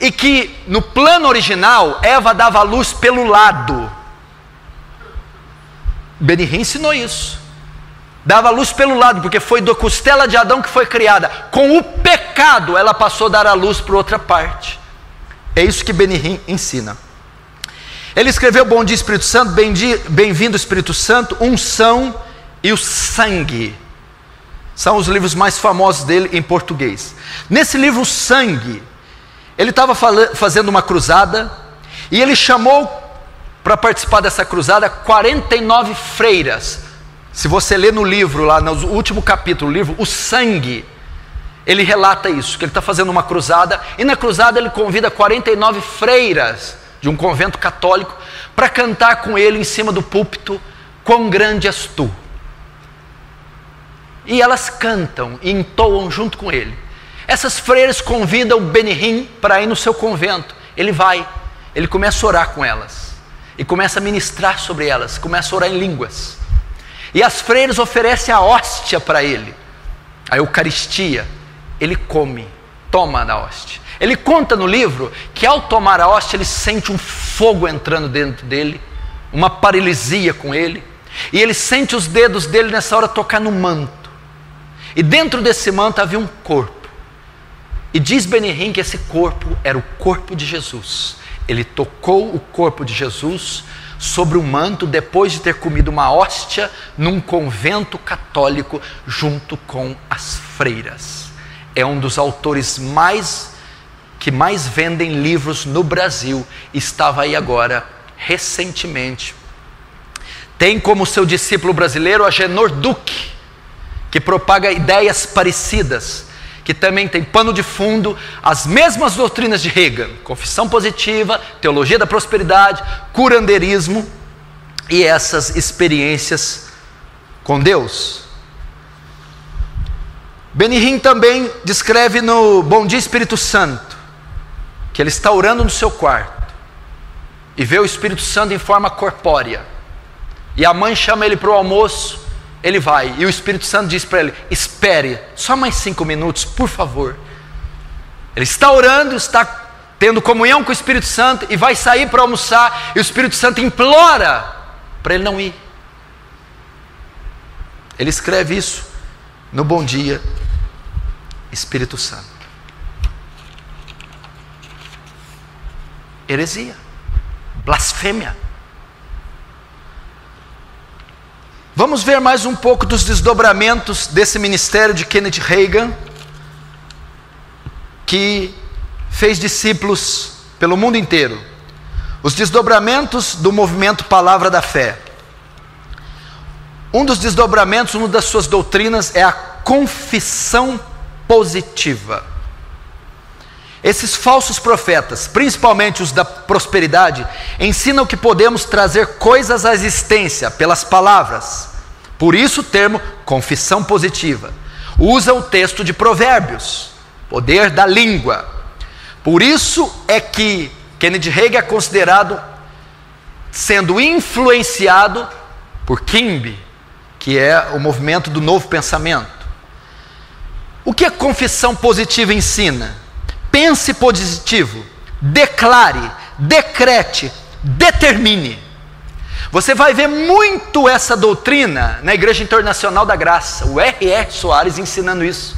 e que no plano original Eva dava luz pelo lado. Benihim ensinou isso. Dava luz pelo lado, porque foi da costela de Adão que foi criada. Com o pecado, ela passou a dar a luz para outra parte. É isso que Benihim ensina. Ele escreveu Bom Dia Espírito Santo, Bem-vindo Espírito Santo, Unção e o Sangue. São os livros mais famosos dele em português. Nesse livro, Sangue, ele estava fazendo uma cruzada e ele chamou para participar dessa cruzada 49 freiras. Se você ler no livro, lá no último capítulo, o livro O Sangue, ele relata isso, que ele está fazendo uma cruzada, e na cruzada ele convida 49 freiras de um convento católico, para cantar com ele em cima do púlpito, Quão grande és tu. E elas cantam e entoam junto com ele. Essas freiras convidam Benihim para ir no seu convento. Ele vai, ele começa a orar com elas, e começa a ministrar sobre elas, começa a orar em línguas. E as freiras oferecem a hóstia para ele, a Eucaristia. Ele come, toma da hóstia. Ele conta no livro que ao tomar a hóstia ele sente um fogo entrando dentro dele, uma paralisia com ele, e ele sente os dedos dele nessa hora tocar no manto. E dentro desse manto havia um corpo. E diz Benihim que esse corpo era o corpo de Jesus. Ele tocou o corpo de Jesus sobre o manto depois de ter comido uma hóstia num convento católico junto com as freiras. É um dos autores mais que mais vendem livros no Brasil, estava aí agora, recentemente. Tem como seu discípulo brasileiro a Genor Duque, que propaga ideias parecidas, que também tem pano de fundo as mesmas doutrinas de Hegel: confissão positiva, teologia da prosperidade, curandeirismo e essas experiências com Deus. Benihim também descreve no Bom Dia Espírito Santo que ele está orando no seu quarto e vê o Espírito Santo em forma corpórea. E a mãe chama ele para o almoço ele vai. E o Espírito Santo diz para ele: espere só mais cinco minutos, por favor. Ele está orando, está tendo comunhão com o Espírito Santo e vai sair para almoçar. E o Espírito Santo implora para ele não ir. Ele escreve isso no Bom Dia, Espírito Santo. Heresia, blasfêmia. Vamos ver mais um pouco dos desdobramentos desse ministério de Kenneth Reagan, que fez discípulos pelo mundo inteiro. Os desdobramentos do movimento Palavra da Fé. Um dos desdobramentos, uma das suas doutrinas é a confissão positiva. Esses falsos profetas, principalmente os da prosperidade, ensinam que podemos trazer coisas à existência pelas palavras. Por isso o termo confissão positiva. Usa o texto de Provérbios, poder da língua. Por isso é que Kennedy Reagan é considerado sendo influenciado por Kimby, que é o movimento do novo pensamento. O que a confissão positiva ensina? Pense positivo, declare, decrete, determine. Você vai ver muito essa doutrina na Igreja Internacional da Graça, o R.R. Soares ensinando isso.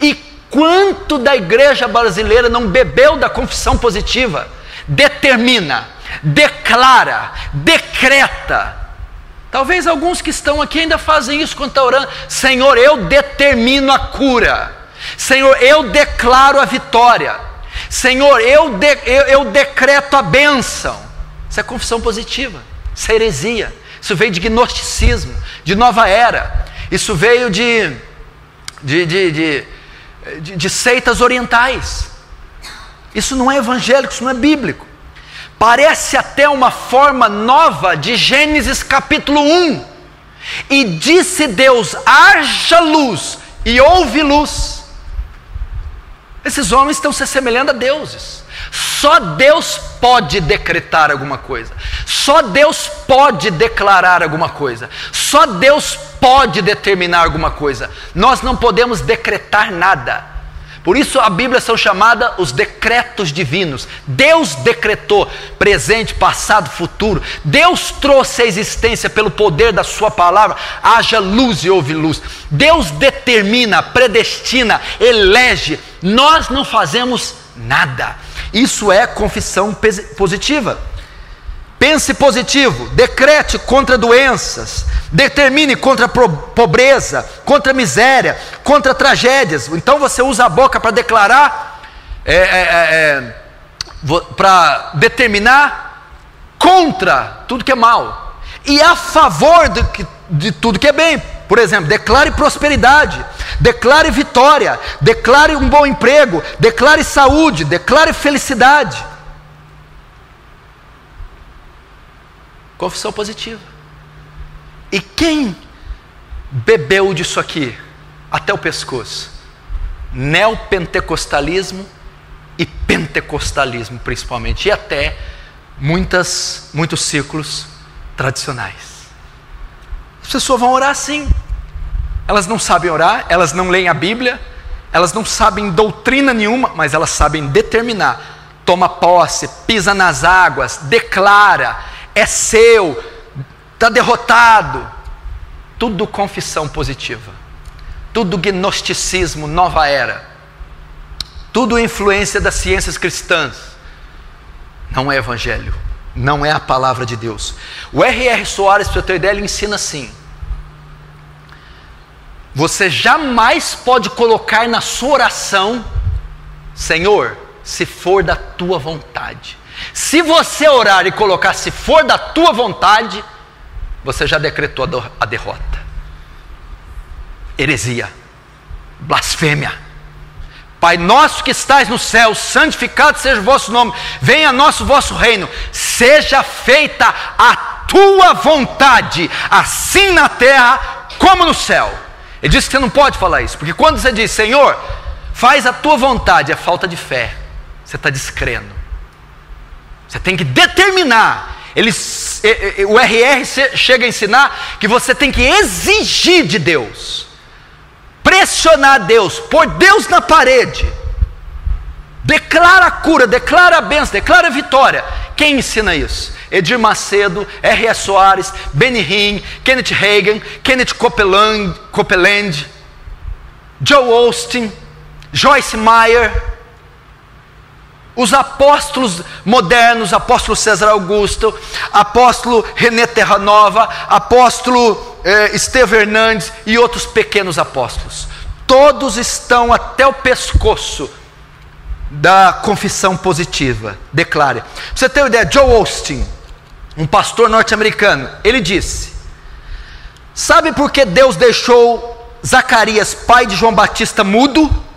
E quanto da igreja brasileira não bebeu da confissão positiva? Determina, declara, decreta. Talvez alguns que estão aqui ainda fazem isso quando estão orando. Senhor, eu determino a cura. Senhor, eu declaro a vitória. Senhor, eu, de, eu, eu decreto a bênção. Isso é confissão positiva. Isso é heresia. Isso veio de gnosticismo, de nova era. Isso veio de, de, de, de, de, seitas orientais. Isso não é evangélico, isso não é bíblico. Parece até uma forma nova de Gênesis capítulo 1. E disse Deus: haja luz, e houve luz. Esses homens estão se assemelhando a deuses. Só Deus pode decretar alguma coisa. Só Deus pode declarar alguma coisa. Só Deus pode determinar alguma coisa. Nós não podemos decretar nada. Por isso a Bíblia são chamadas os decretos divinos. Deus decretou presente, passado, futuro. Deus trouxe a existência pelo poder da sua palavra. Haja luz e houve luz. Deus determina, predestina, elege. Nós não fazemos nada. Isso é confissão positiva. Pense positivo, decrete contra doenças, determine contra pobreza, contra miséria, contra tragédias. Então você usa a boca para declarar, é, é, é, é para determinar contra tudo que é mal e a favor de, de tudo que é bem. Por exemplo, declare prosperidade, declare vitória, declare um bom emprego, declare saúde, declare felicidade. Confissão positiva. E quem bebeu disso aqui até o pescoço? Neopentecostalismo e pentecostalismo, principalmente, e até muitas, muitos círculos tradicionais. As pessoas vão orar assim. Elas não sabem orar, elas não leem a Bíblia, elas não sabem doutrina nenhuma, mas elas sabem determinar. Toma posse, pisa nas águas, declara, é seu, está derrotado. Tudo confissão positiva, tudo gnosticismo, nova era, tudo influência das ciências cristãs. Não é evangelho, não é a palavra de Deus. O R.R. Soares, para ter ideia, ele ensina assim: você jamais pode colocar na sua oração, Senhor, se for da tua vontade. Se você orar e colocar se for da tua vontade, você já decretou a derrota. Heresia, blasfêmia. Pai nosso que estais no céu, santificado seja o vosso nome, venha nosso vosso reino, seja feita a tua vontade, assim na terra como no céu. Ele disse que você não pode falar isso, porque quando você diz, Senhor, faz a tua vontade, é falta de fé, você está descrendo. Você tem que determinar. Eles, o RR chega a ensinar que você tem que exigir de Deus, pressionar Deus, pôr Deus na parede. Declara a cura, declara a bênção, declara a vitória. Quem ensina isso? Edir Macedo, R.S. Soares, Benny Hinn, Kenneth Reagan, Kenneth Copeland, Copeland Joe Austin, Joyce Meyer, os apóstolos modernos, apóstolo César Augusto, apóstolo René Terranova, apóstolo eh, Estevão Hernandes e outros pequenos apóstolos. Todos estão até o pescoço da confissão positiva. Declare. Pra você ter uma ideia, Joe Austin, um pastor norte-americano, ele disse: Sabe por que Deus deixou Zacarias, pai de João Batista, mudo?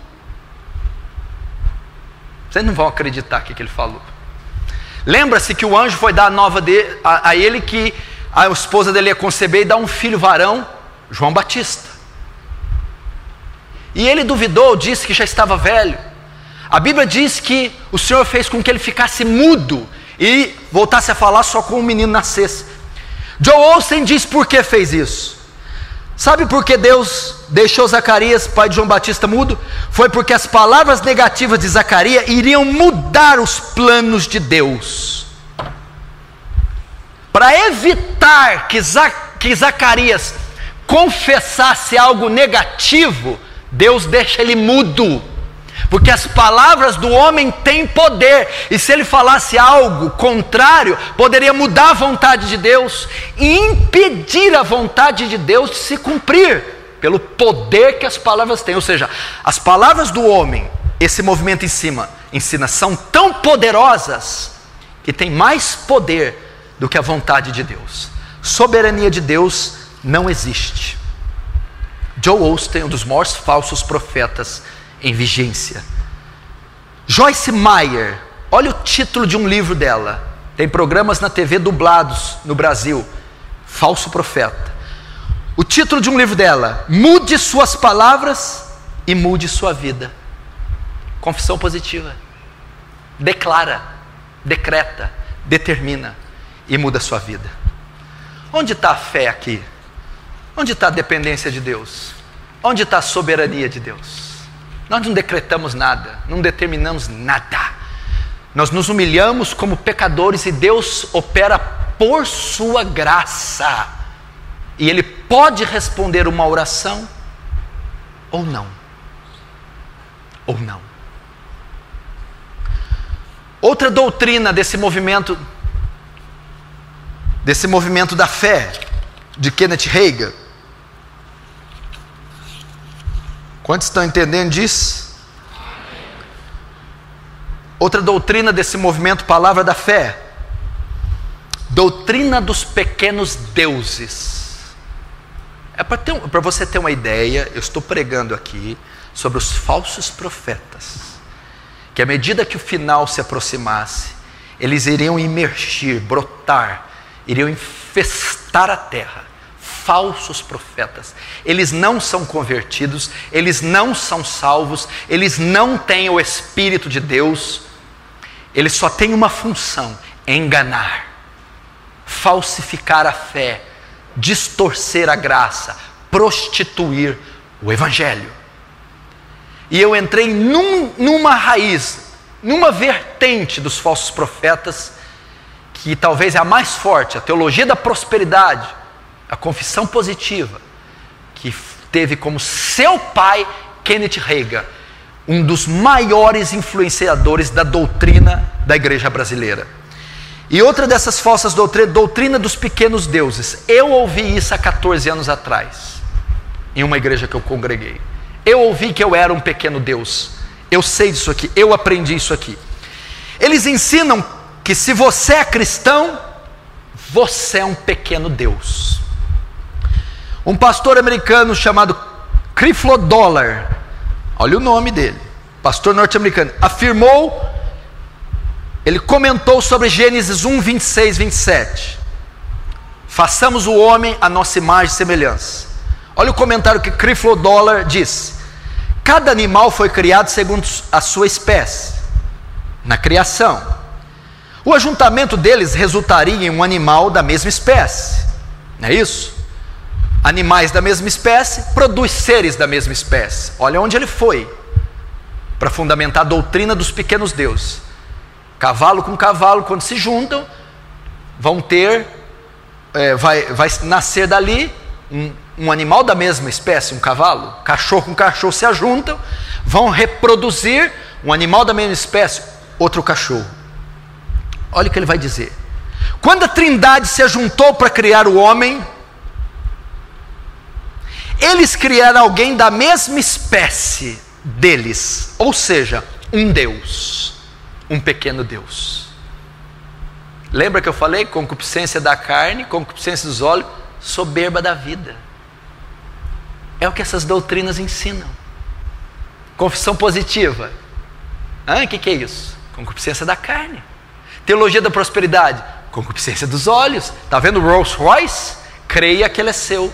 Vocês não vão acreditar o que ele falou. Lembra-se que o anjo foi dar a nova de, a, a ele que a esposa dele ia conceber e dar um filho varão, João Batista. E ele duvidou, disse que já estava velho. A Bíblia diz que o Senhor fez com que ele ficasse mudo e voltasse a falar só com o menino nascesse. Joe Olsen diz por que fez isso. Sabe por que Deus deixou Zacarias, pai de João Batista, mudo? Foi porque as palavras negativas de Zacarias iriam mudar os planos de Deus. Para evitar que, que Zacarias confessasse algo negativo, Deus deixa ele mudo porque as palavras do homem têm poder, e se ele falasse algo contrário, poderia mudar a vontade de Deus e impedir a vontade de Deus de se cumprir, pelo poder que as palavras têm. Ou seja, as palavras do homem, esse movimento em cima, ensina, são tão poderosas que tem mais poder do que a vontade de Deus. Soberania de Deus não existe. Joe Osteen, um dos maiores falsos profetas em vigência. Joyce Meyer, olha o título de um livro dela. Tem programas na TV dublados no Brasil. Falso profeta. O título de um livro dela: Mude suas palavras e mude sua vida. Confissão positiva. Declara, decreta, determina e muda sua vida. Onde está a fé aqui? Onde está a dependência de Deus? Onde está a soberania de Deus? Nós não decretamos nada, não determinamos nada. Nós nos humilhamos como pecadores e Deus opera por sua graça. E Ele pode responder uma oração ou não. Ou não. Outra doutrina desse movimento, desse movimento da fé, de Kenneth Reagan, Quantos estão entendendo disso? Outra doutrina desse movimento, palavra da fé, doutrina dos pequenos deuses. É para você ter uma ideia, eu estou pregando aqui sobre os falsos profetas, que à medida que o final se aproximasse, eles iriam emergir, brotar, iriam infestar a terra falsos profetas. Eles não são convertidos, eles não são salvos, eles não têm o Espírito de Deus, eles só têm uma função: enganar, falsificar a fé, distorcer a graça, prostituir o Evangelho. E eu entrei num, numa raiz, numa vertente dos falsos profetas, que talvez é a mais forte, a teologia da prosperidade a confissão positiva, que teve como seu pai Kenneth Reagan, um dos maiores influenciadores da doutrina da igreja brasileira. E outra dessas falsas doutrinas, doutrina dos pequenos deuses. Eu ouvi isso há 14 anos atrás, em uma igreja que eu congreguei. Eu ouvi que eu era um pequeno Deus. Eu sei disso aqui, eu aprendi isso aqui. Eles ensinam que se você é cristão, você é um pequeno Deus. Um pastor americano chamado Creflo Dollar, olha o nome dele, pastor norte-americano, afirmou, ele comentou sobre Gênesis 1, 26, 27. Façamos o homem a nossa imagem e semelhança. Olha o comentário que Creflo Dollar diz: Cada animal foi criado segundo a sua espécie, na criação. O ajuntamento deles resultaria em um animal da mesma espécie, não é isso? Animais da mesma espécie produz seres da mesma espécie. Olha onde ele foi para fundamentar a doutrina dos pequenos deuses. Cavalo com cavalo, quando se juntam, vão ter, é, vai, vai nascer dali um, um animal da mesma espécie, um cavalo. Cachorro com cachorro se ajuntam, vão reproduzir um animal da mesma espécie, outro cachorro. Olha o que ele vai dizer. Quando a Trindade se ajuntou para criar o homem, eles criaram alguém da mesma espécie deles, ou seja, um Deus, um pequeno Deus. Lembra que eu falei? Concupiscência da carne, concupiscência dos olhos, soberba da vida. É o que essas doutrinas ensinam. Confissão positiva. O que, que é isso? Concupiscência da carne. Teologia da prosperidade, concupiscência dos olhos. Está vendo Rolls Royce? Creia que ele é seu.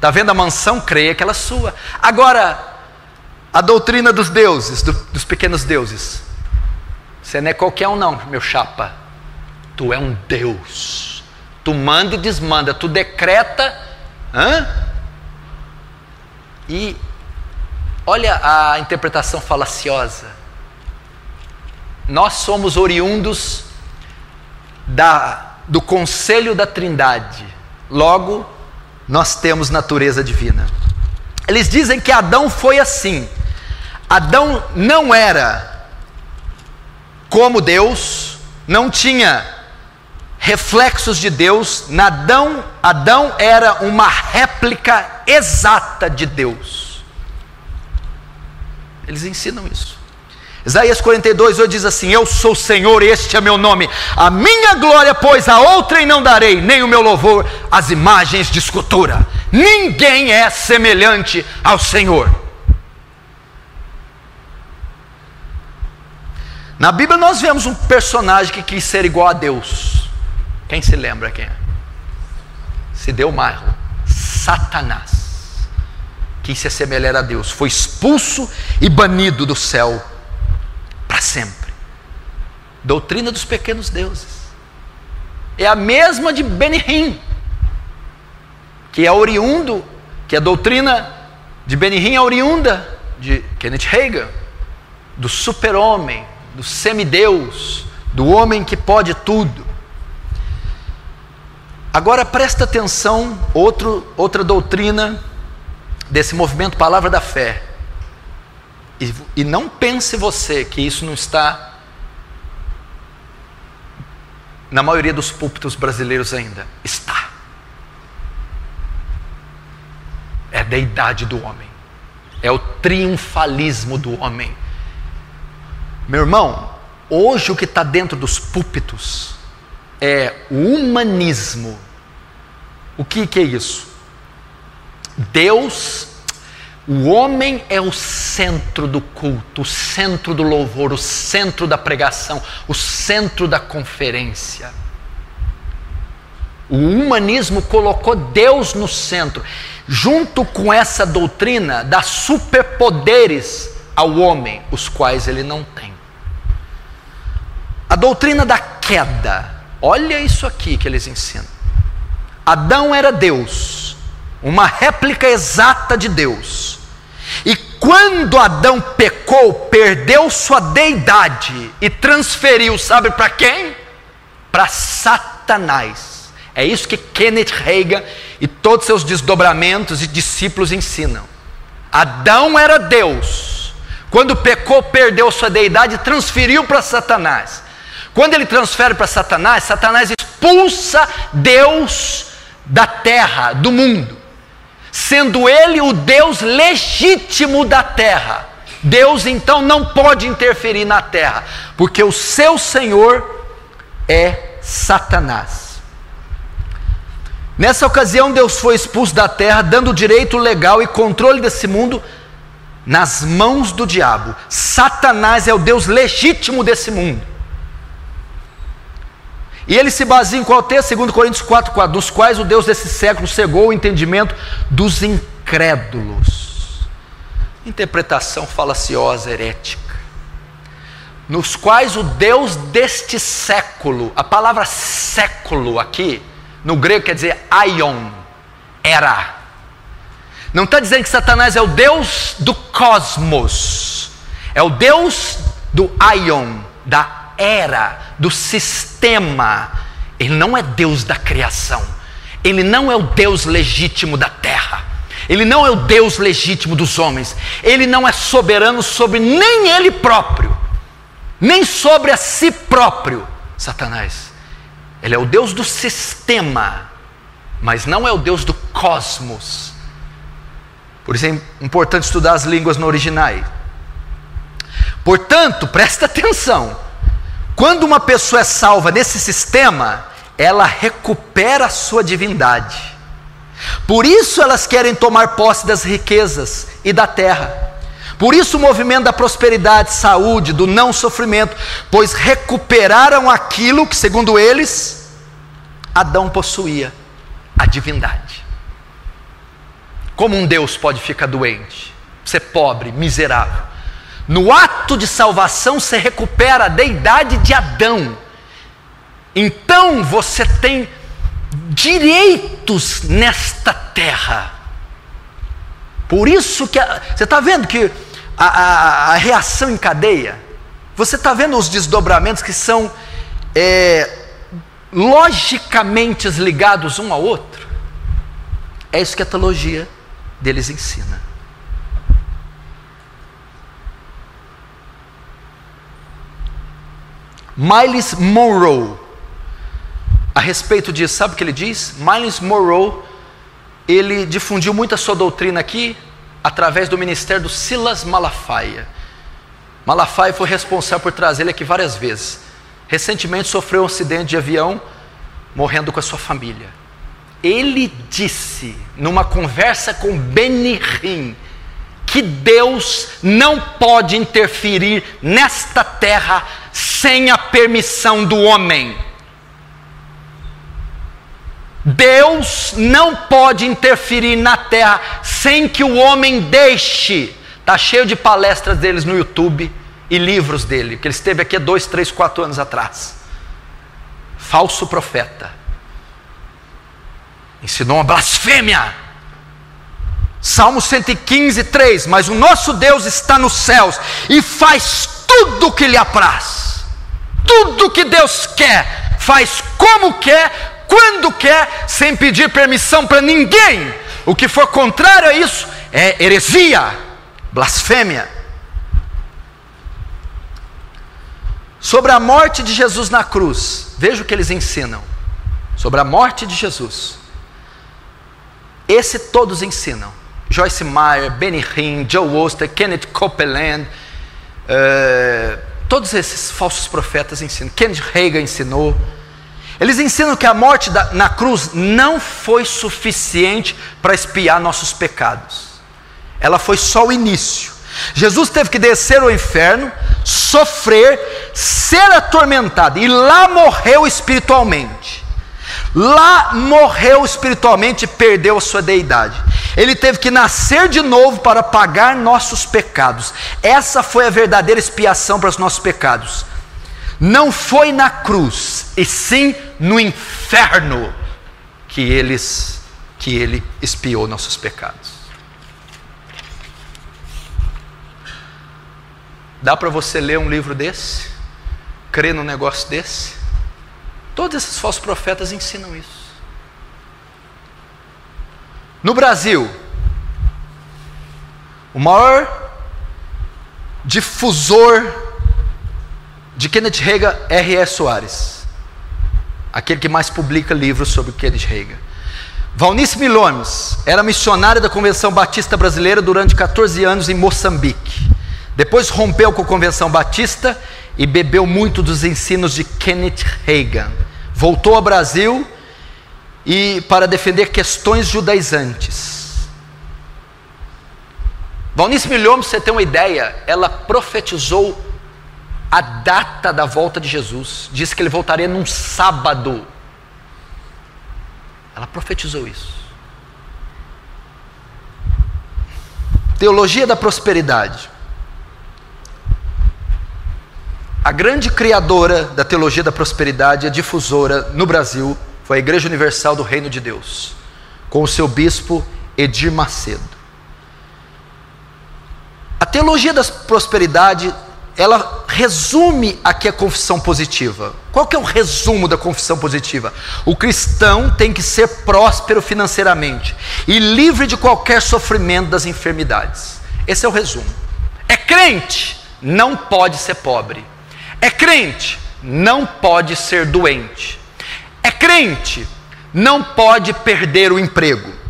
Está vendo a mansão? Creia que ela é sua. Agora, a doutrina dos deuses, do, dos pequenos deuses. Você não é qualquer um, não, meu chapa. Tu é um Deus. Tu manda e desmanda. Tu decreta. Hã? E olha a interpretação falaciosa. Nós somos oriundos da, do conselho da Trindade. Logo, nós temos natureza divina. Eles dizem que Adão foi assim. Adão não era como Deus, não tinha reflexos de Deus. Adão, Adão era uma réplica exata de Deus. Eles ensinam isso. Isaías 42, 8 diz assim: Eu sou o Senhor, este é meu nome. A minha glória, pois, a outrem não darei, nem o meu louvor às imagens de escultura. Ninguém é semelhante ao Senhor. Na Bíblia nós vemos um personagem que quis ser igual a Deus. Quem se lembra quem é? Se deu mal. Satanás. Quis se assemelhar a Deus. Foi expulso e banido do céu sempre. Doutrina dos pequenos deuses. É a mesma de Benihim, que é oriundo, que a doutrina de Benihim é oriunda de Kenneth Hagin, do super-homem, do semideus, do homem que pode tudo. Agora presta atenção, outro, outra doutrina desse movimento Palavra da Fé. E, e não pense você que isso não está na maioria dos púlpitos brasileiros ainda. Está. É a deidade do homem. É o triunfalismo do homem. Meu irmão, hoje o que está dentro dos púlpitos é o humanismo. O que, que é isso? Deus o homem é o centro do culto, o centro do louvor, o centro da pregação, o centro da conferência. O humanismo colocou Deus no centro, junto com essa doutrina dá superpoderes ao homem, os quais ele não tem. A doutrina da queda, olha isso aqui que eles ensinam. Adão era Deus, uma réplica exata de Deus. E quando Adão pecou, perdeu sua deidade e transferiu, sabe para quem? Para Satanás. É isso que Kenneth Reagan e todos seus desdobramentos e discípulos ensinam. Adão era Deus. Quando pecou, perdeu sua deidade e transferiu para Satanás. Quando ele transfere para Satanás, Satanás expulsa Deus da terra, do mundo sendo ele o Deus legítimo da terra. Deus então não pode interferir na terra, porque o seu Senhor é Satanás. Nessa ocasião, Deus foi expulso da terra, dando direito legal e controle desse mundo nas mãos do diabo. Satanás é o Deus legítimo desse mundo. E ele se baseia em qual texto? 2 Coríntios 4, 4, dos quais o Deus desse século cegou o entendimento dos incrédulos. Interpretação falaciosa, herética. nos quais o Deus deste século, a palavra século aqui, no grego quer dizer aion, era. Não está dizendo que Satanás é o Deus do cosmos, é o Deus do aion, da era, do sistema. Ele não é Deus da criação, ele não é o Deus legítimo da terra. Ele não é o Deus legítimo dos homens. Ele não é soberano sobre nem ele próprio, nem sobre a si próprio. Satanás. Ele é o Deus do sistema, mas não é o Deus do cosmos. Por isso é importante estudar as línguas no original. Portanto, presta atenção. Quando uma pessoa é salva nesse sistema, ela recupera a sua divindade. Por isso elas querem tomar posse das riquezas e da terra. Por isso o movimento da prosperidade, saúde, do não sofrimento, pois recuperaram aquilo que, segundo eles, Adão possuía, a divindade. Como um Deus pode ficar doente, ser pobre, miserável? No ato de salvação você recupera a deidade de Adão. Então você tem direitos nesta terra. Por isso que a, você está vendo que a, a, a, reação em cadeia, você está vendo os desdobramentos que são é, logicamente ligados um ao outro. É isso que a teologia deles ensina. Miles Monroe a respeito disso, sabe o que ele diz? Miles Monroe, ele difundiu muito a sua doutrina aqui através do ministério do Silas Malafaia. Malafaia foi responsável por trazer ele aqui várias vezes. Recentemente sofreu um acidente de avião, morrendo com a sua família. Ele disse, numa conversa com Benihim, que Deus não pode interferir nesta terra sem a permissão do homem. Deus não pode interferir na terra sem que o homem deixe. Está cheio de palestras deles no YouTube e livros dele, que ele esteve aqui há dois, três, quatro anos atrás. Falso profeta. Ensinou uma blasfêmia. Salmo 115, 3. Mas o nosso Deus está nos céus e faz tudo o que lhe apraz. Tudo que Deus quer, faz como quer, quando quer, sem pedir permissão para ninguém. O que for contrário a isso é heresia, blasfêmia. Sobre a morte de Jesus na cruz, veja o que eles ensinam. Sobre a morte de Jesus. Esse todos ensinam. Joyce Meyer, Benny Hinn, Joe Oster, Kenneth Copeland, uh, todos esses falsos profetas ensinam. Kenneth Reagan ensinou. Eles ensinam que a morte da, na cruz não foi suficiente para expiar nossos pecados. Ela foi só o início. Jesus teve que descer ao inferno, sofrer, ser atormentado e lá morreu espiritualmente. Lá morreu espiritualmente e perdeu a sua deidade. Ele teve que nascer de novo para pagar nossos pecados. Essa foi a verdadeira expiação para os nossos pecados não foi na cruz, e sim no inferno que eles que ele expiou nossos pecados. Dá para você ler um livro desse? Crer num negócio desse? Todos esses falsos profetas ensinam isso. No Brasil, o maior difusor de Kenneth Reagan, R.S. Soares, aquele que mais publica livros sobre Kenneth Reagan. Valnice Milones era missionária da Convenção Batista Brasileira durante 14 anos em Moçambique. Depois rompeu com a Convenção Batista e bebeu muito dos ensinos de Kenneth Reagan. Voltou ao Brasil e para defender questões judaizantes. Valnice Milhomes, você tem uma ideia, ela profetizou a data da volta de Jesus. Disse que ele voltaria num sábado. Ela profetizou isso. Teologia da prosperidade. A grande criadora da teologia da prosperidade, a difusora no Brasil, foi a Igreja Universal do Reino de Deus, com o seu bispo Edir Macedo. A teologia da prosperidade, ela resume aqui a confissão positiva. Qual que é o resumo da confissão positiva? O cristão tem que ser próspero financeiramente e livre de qualquer sofrimento das enfermidades. Esse é o resumo. É crente, não pode ser pobre. É crente, não pode ser doente. É crente, não pode perder o emprego.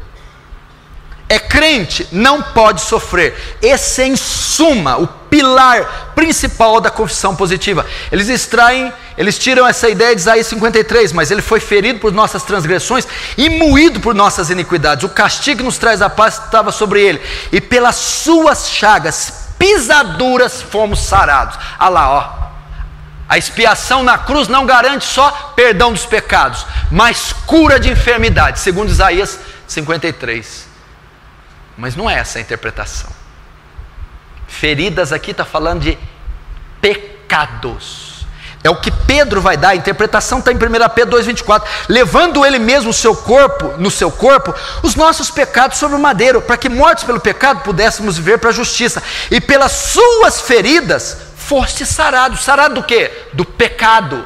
É crente, não pode sofrer. Esse é, em suma, o pilar principal da confissão positiva. Eles extraem, eles tiram essa ideia de Isaías 53, mas ele foi ferido por nossas transgressões e moído por nossas iniquidades. O castigo que nos traz a paz estava sobre ele, e pelas suas chagas, pisaduras, fomos sarados. Ah lá, ó, a expiação na cruz não garante só perdão dos pecados, mas cura de enfermidade, segundo Isaías 53. Mas não é essa a interpretação. Feridas aqui está falando de pecados. É o que Pedro vai dar, a interpretação está em 1 Pedro 2,24, levando ele mesmo o seu corpo, no seu corpo, os nossos pecados sobre o madeiro, para que mortos pelo pecado pudéssemos viver para a justiça, e pelas suas feridas foste sarado. Sarado do quê? Do pecado.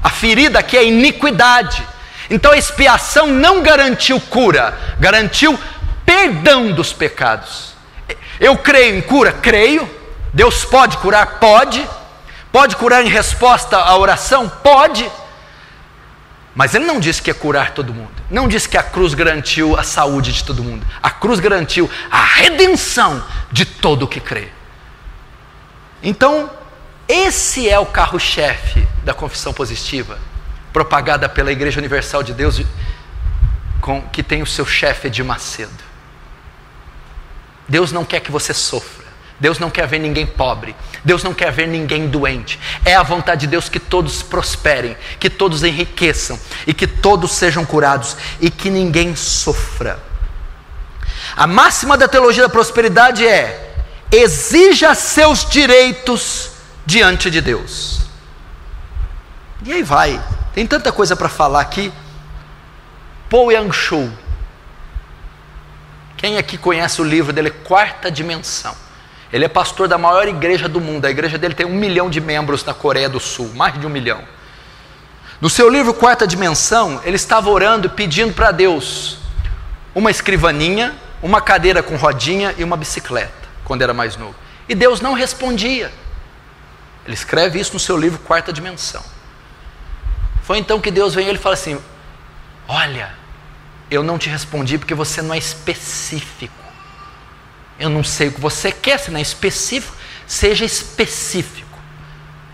A ferida aqui é iniquidade. Então a expiação não garantiu cura, garantiu perdão dos pecados. Eu creio em cura? Creio. Deus pode curar? Pode. Pode curar em resposta à oração? Pode. Mas ele não disse que ia curar todo mundo. Não disse que a cruz garantiu a saúde de todo mundo. A cruz garantiu a redenção de todo o que crê. Então, esse é o carro-chefe da confissão positiva, propagada pela Igreja Universal de Deus, com, que tem o seu chefe de Macedo. Deus não quer que você sofra. Deus não quer ver ninguém pobre. Deus não quer ver ninguém doente. É a vontade de Deus que todos prosperem, que todos enriqueçam e que todos sejam curados e que ninguém sofra. A máxima da teologia da prosperidade é: exija seus direitos diante de Deus. E aí vai, tem tanta coisa para falar aqui. Paul Yang-Shu. Quem aqui conhece o livro dele, Quarta Dimensão? Ele é pastor da maior igreja do mundo. A igreja dele tem um milhão de membros na Coreia do Sul, mais de um milhão. No seu livro Quarta Dimensão, ele estava orando pedindo para Deus uma escrivaninha, uma cadeira com rodinha e uma bicicleta quando era mais novo. E Deus não respondia. Ele escreve isso no seu livro Quarta Dimensão. Foi então que Deus vem e ele fala assim: Olha, eu não te respondi porque você não é específico. Eu não sei o que você quer, se não é específico, seja específico.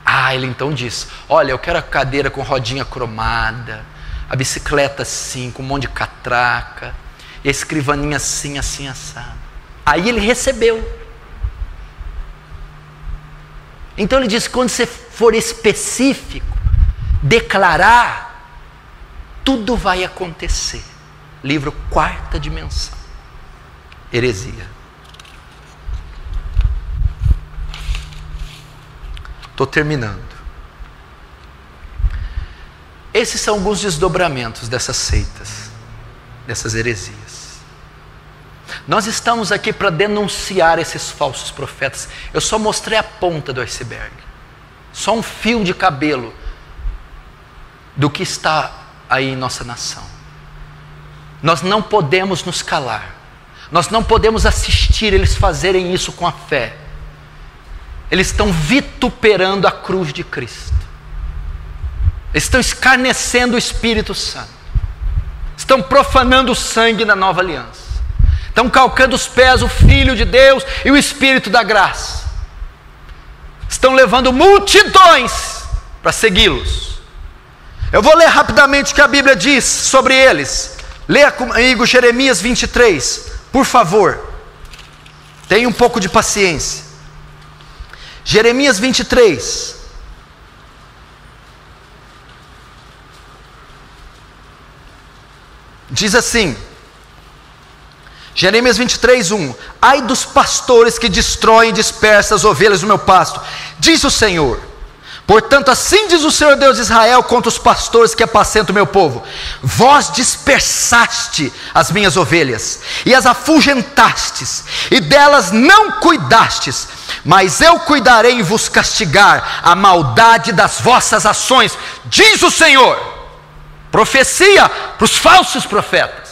Ah, ele então diz: Olha, eu quero a cadeira com rodinha cromada, a bicicleta assim, com um monte de catraca, e a escrivaninha assim, assim, assado. Aí ele recebeu. Então ele diz: quando você for específico, declarar, tudo vai acontecer. Livro Quarta Dimensão. Heresia. Estou terminando. Esses são alguns desdobramentos dessas seitas, dessas heresias. Nós estamos aqui para denunciar esses falsos profetas. Eu só mostrei a ponta do iceberg, só um fio de cabelo do que está aí em nossa nação. Nós não podemos nos calar, nós não podemos assistir eles fazerem isso com a fé. Eles estão vituperando a cruz de Cristo, eles estão escarnecendo o Espírito Santo, estão profanando o sangue da nova aliança estão calcando os pés o Filho de Deus e o Espírito da graça. Estão levando multidões para segui-los. Eu vou ler rapidamente o que a Bíblia diz sobre eles. Leia comigo Jeremias 23, por favor. Tenha um pouco de paciência. Jeremias 23. Diz assim: Jeremias 23, 1: Ai dos pastores que destroem e dispersam as ovelhas do meu pasto, diz o Senhor: Portanto, assim diz o Senhor Deus de Israel contra os pastores que apacentam o meu povo: Vós dispersaste as minhas ovelhas, e as afugentastes, e delas não cuidastes, mas eu cuidarei em vos castigar a maldade das vossas ações, diz o Senhor. Profecia para os falsos profetas,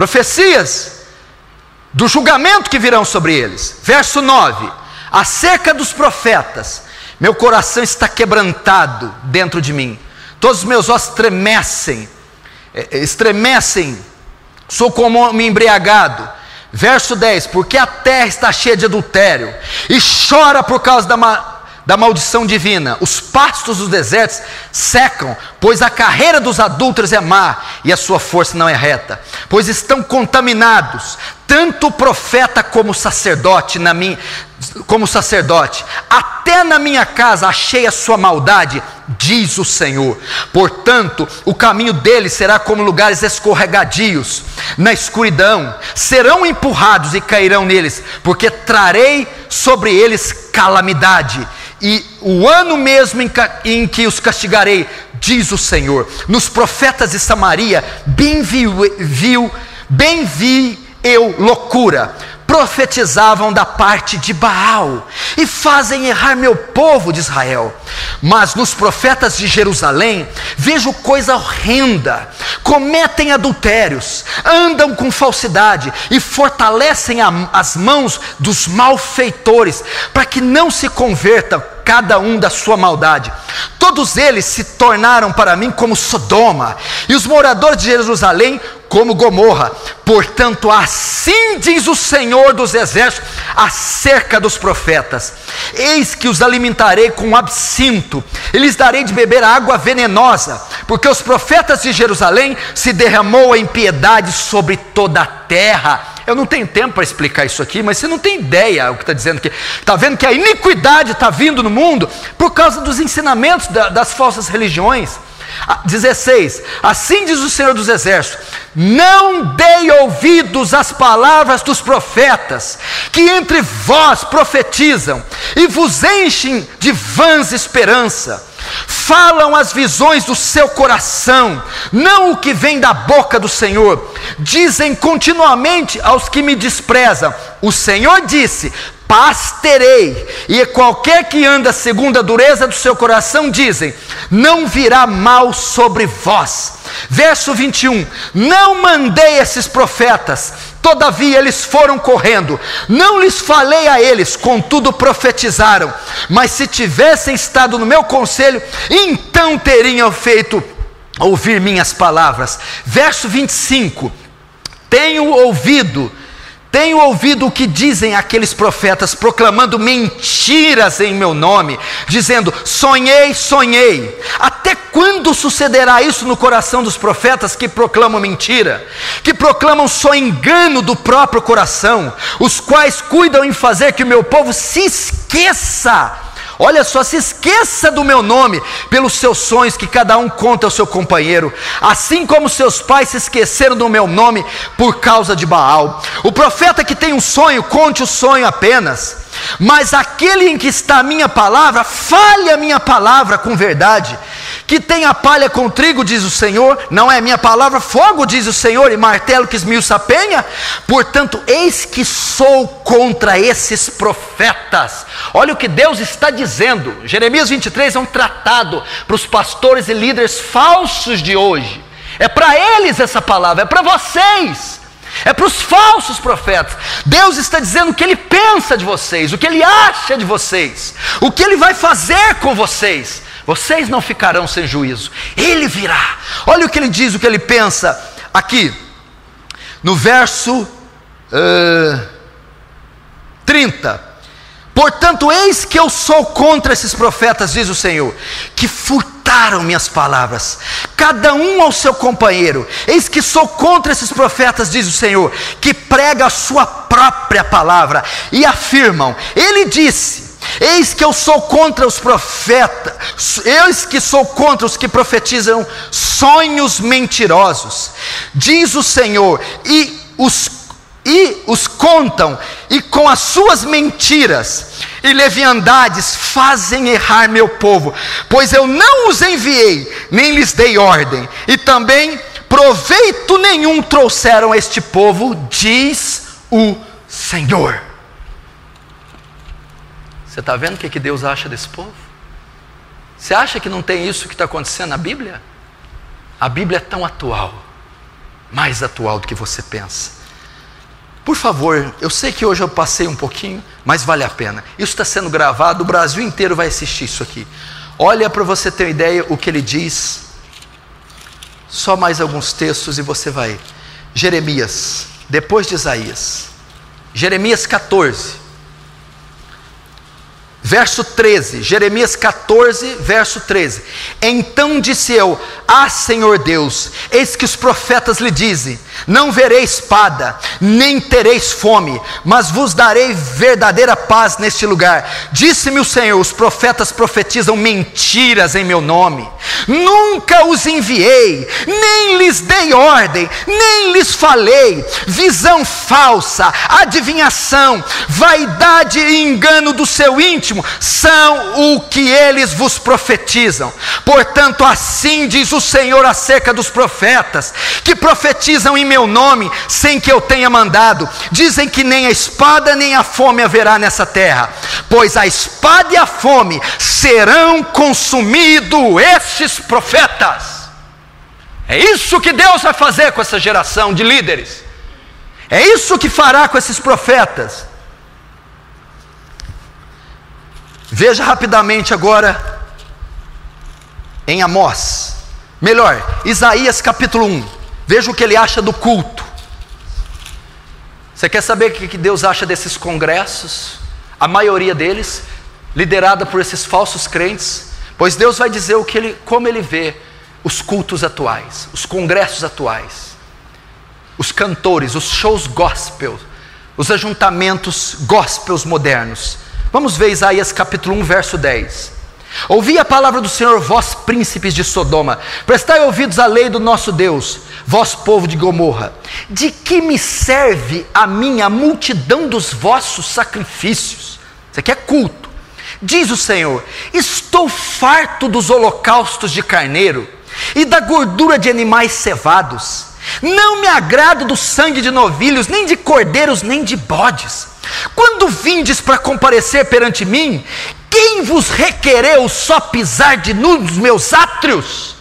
profecias do julgamento que virão sobre eles. Verso 9: acerca dos profetas meu coração está quebrantado dentro de mim, todos os meus ossos tremecem, é, é, estremecem, sou como homem embriagado. Verso 10: Porque a terra está cheia de adultério, e chora por causa da, ma da maldição divina. Os pastos dos desertos secam, pois a carreira dos adúlteros é má e a sua força não é reta. Pois estão contaminados, tanto o profeta como o sacerdote na minha como sacerdote, até na minha casa achei a sua maldade, diz o Senhor. Portanto, o caminho deles será como lugares escorregadios, na escuridão, serão empurrados e cairão neles, porque trarei sobre eles calamidade e o ano mesmo em, que os castigarei, diz o Senhor. Nos profetas de Samaria, bem viu, viu bem vi eu loucura profetizavam da parte de Baal e fazem errar meu povo de Israel. Mas nos profetas de Jerusalém vejo coisa horrenda: cometem adultérios, andam com falsidade e fortalecem a, as mãos dos malfeitores, para que não se convertam cada um da sua maldade. Todos eles se tornaram para mim como Sodoma, e os moradores de Jerusalém como Gomorra. Portanto, assim diz o Senhor dos Exércitos acerca dos profetas: Eis que os alimentarei com absinto, e lhes darei de beber água venenosa, porque os profetas de Jerusalém se derramou a impiedade sobre toda a terra. Eu não tenho tempo para explicar isso aqui, mas você não tem ideia o que está dizendo aqui. Está vendo que a iniquidade está vindo no mundo por causa dos ensinamentos das falsas religiões. 16: ah, Assim diz o Senhor dos Exércitos: Não dei ouvidos às palavras dos profetas, que entre vós profetizam e vos enchem de vãs esperança. Falam as visões do seu coração, não o que vem da boca do Senhor. Dizem continuamente aos que me desprezam: O Senhor disse: paz terei, e qualquer que anda segundo a dureza do seu coração, dizem, não virá mal sobre vós. Verso 21: Não mandei esses profetas, todavia eles foram correndo, não lhes falei a eles, contudo profetizaram, mas se tivessem estado no meu conselho, então teriam feito ouvir minhas palavras. Verso 25: Tenho ouvido tenho ouvido o que dizem aqueles profetas proclamando mentiras em meu nome, dizendo: sonhei, sonhei. Até quando sucederá isso no coração dos profetas que proclamam mentira, que proclamam só engano do próprio coração, os quais cuidam em fazer que o meu povo se esqueça Olha só, se esqueça do meu nome pelos seus sonhos que cada um conta ao seu companheiro, assim como seus pais se esqueceram do meu nome por causa de Baal. O profeta que tem um sonho, conte o sonho apenas. Mas aquele em que está a minha palavra, fale a minha palavra com verdade que tem a palha com trigo, diz o Senhor, não é minha palavra, fogo, diz o Senhor, e martelo que esmiuça a penha. Portanto, eis que sou contra esses profetas. Olha o que Deus está dizendo. Jeremias 23 é um tratado para os pastores e líderes falsos de hoje. É para eles essa palavra, é para vocês. É para os falsos profetas. Deus está dizendo o que Ele pensa de vocês, o que Ele acha de vocês, o que Ele vai fazer com vocês. Vocês não ficarão sem juízo, ele virá. Olha o que ele diz, o que ele pensa aqui, no verso uh, 30. Portanto, eis que eu sou contra esses profetas, diz o Senhor, que furtaram minhas palavras, cada um ao seu companheiro. Eis que sou contra esses profetas, diz o Senhor, que prega a sua própria palavra e afirmam: Ele disse Eis que eu sou contra os profetas, eis que sou contra os que profetizam sonhos mentirosos, diz o Senhor, e os e os contam, e com as suas mentiras e leviandades fazem errar meu povo, pois eu não os enviei, nem lhes dei ordem, e também proveito nenhum trouxeram a este povo, diz o Senhor. Você está vendo o que, que Deus acha desse povo? Você acha que não tem isso que está acontecendo na Bíblia? A Bíblia é tão atual, mais atual do que você pensa. Por favor, eu sei que hoje eu passei um pouquinho, mas vale a pena. Isso está sendo gravado, o Brasil inteiro vai assistir isso aqui. Olha para você ter uma ideia o que ele diz. Só mais alguns textos e você vai. Jeremias, depois de Isaías. Jeremias 14. Verso 13, Jeremias 14, verso 13. Então disse eu: Ah, Senhor Deus, eis que os profetas lhe dizem: Não verei espada, nem tereis fome, mas vos darei verdadeira paz neste lugar. Disse-me o Senhor: Os profetas profetizam mentiras em meu nome. Nunca os enviei, nem lhes dei ordem, nem lhes falei. Visão falsa, adivinhação, vaidade e engano do seu íntimo íntimo são o que eles vos profetizam. Portanto, assim diz o Senhor acerca dos profetas, que profetizam em meu nome, sem que eu tenha mandado. Dizem que nem a espada nem a fome haverá nessa terra, pois a espada e a fome serão consumidos estes profetas. É isso que Deus vai fazer com essa geração de líderes. É isso que fará com esses profetas. Veja rapidamente agora em Amós. Melhor, Isaías capítulo 1. Veja o que ele acha do culto. Você quer saber o que Deus acha desses congressos? A maioria deles, liderada por esses falsos crentes. Pois Deus vai dizer o que ele, como ele vê os cultos atuais, os congressos atuais, os cantores, os shows gospel, os ajuntamentos gospels modernos. Vamos ver Isaías capítulo 1, verso 10. Ouvi a palavra do Senhor, vós príncipes de Sodoma, prestai ouvidos à lei do nosso Deus, vós povo de Gomorra. De que me serve a minha multidão dos vossos sacrifícios? Isso aqui é culto. Diz o Senhor: Estou farto dos holocaustos de carneiro e da gordura de animais cevados. Não me agrado do sangue de novilhos, nem de cordeiros, nem de bodes. Quando vindes para comparecer perante mim, quem vos requereu só pisar de nu nos meus átrios?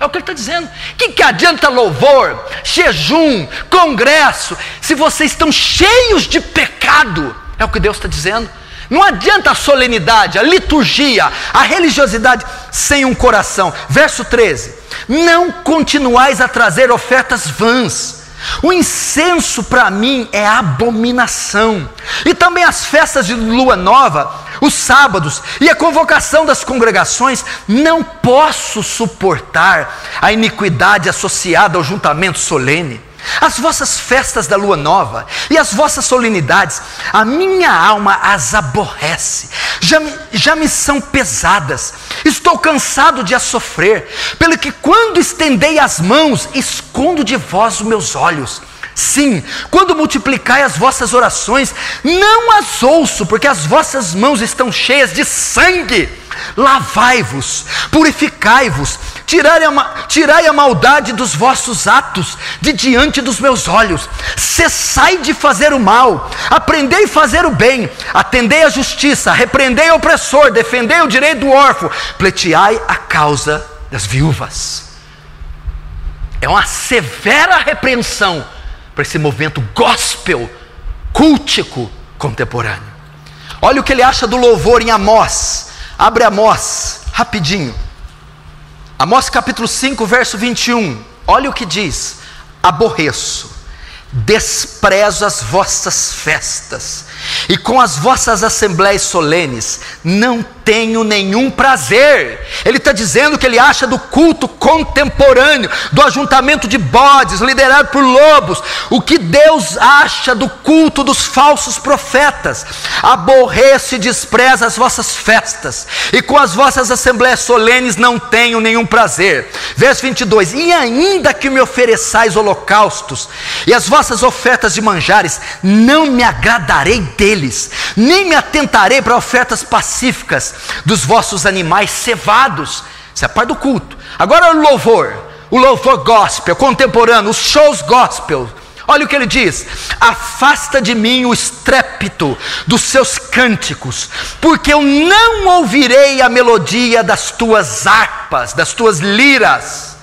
É o que ele está dizendo. O que, que adianta louvor, jejum, congresso, se vocês estão cheios de pecado? É o que Deus está dizendo. Não adianta a solenidade, a liturgia, a religiosidade sem um coração. Verso 13: Não continuais a trazer ofertas vãs o incenso para mim é abominação. E também as festas de lua nova, os sábados e a convocação das congregações, não posso suportar a iniquidade associada ao juntamento solene. As vossas festas da lua nova e as vossas solenidades, a minha alma as aborrece, já me, já me são pesadas, estou cansado de as sofrer, pelo que quando estendei as mãos, escondo de vós os meus olhos. Sim, quando multiplicai as vossas orações, não as ouço, porque as vossas mãos estão cheias de sangue. Lavai-vos, purificai-vos, tirai a, tirai a maldade dos vossos atos de diante dos meus olhos. Cessai de fazer o mal, aprendei a fazer o bem, atendei a justiça, repreendei o opressor, defendei o direito do órfão, pleiteai a causa das viúvas. É uma severa repreensão para esse movimento gospel, cultico contemporâneo. Olha o que ele acha do louvor em Amós. Abre Amós, rapidinho. Amós capítulo 5, verso 21. Olha o que diz: Aborreço, desprezo as vossas festas e com as vossas assembléias solenes não tenho nenhum prazer. Ele está dizendo que ele acha do culto contemporâneo, do ajuntamento de bodes, liderado por lobos, o que Deus acha do culto dos falsos profetas. Aborrece e despreza as vossas festas, e com as vossas assembléias solenes não tenho nenhum prazer. Verso 22: E ainda que me ofereçais holocaustos e as vossas ofertas de manjares, não me agradarei deles, nem me atentarei para ofertas pacíficas dos vossos animais cevados. Isso é parte do culto. Agora o louvor, o louvor gospel, contemporâneo, os shows gospel. Olha o que ele diz: afasta de mim o estrépito dos seus cânticos, porque eu não ouvirei a melodia das tuas harpas, das tuas liras.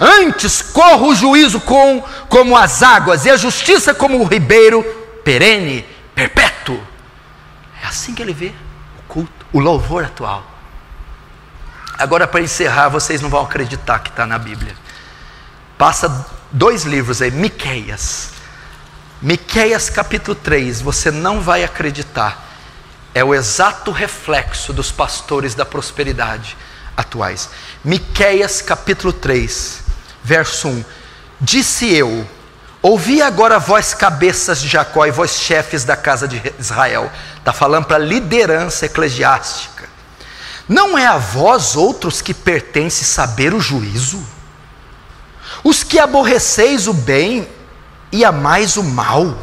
Antes corro o juízo com, como as águas, e a justiça como o ribeiro perene, perpétuo. É assim que ele vê o louvor atual. Agora, para encerrar, vocês não vão acreditar que está na Bíblia. Passa dois livros aí, Miqueias. Miqueias capítulo 3, você não vai acreditar. É o exato reflexo dos pastores da prosperidade atuais. Miqueias capítulo 3, verso 1. Disse eu: Ouvi agora vós cabeças de Jacó e vós chefes da casa de Israel. Está falando para a liderança eclesiástica. Não é a vós outros que pertence saber o juízo? Os que aborreceis o bem e amais o mal,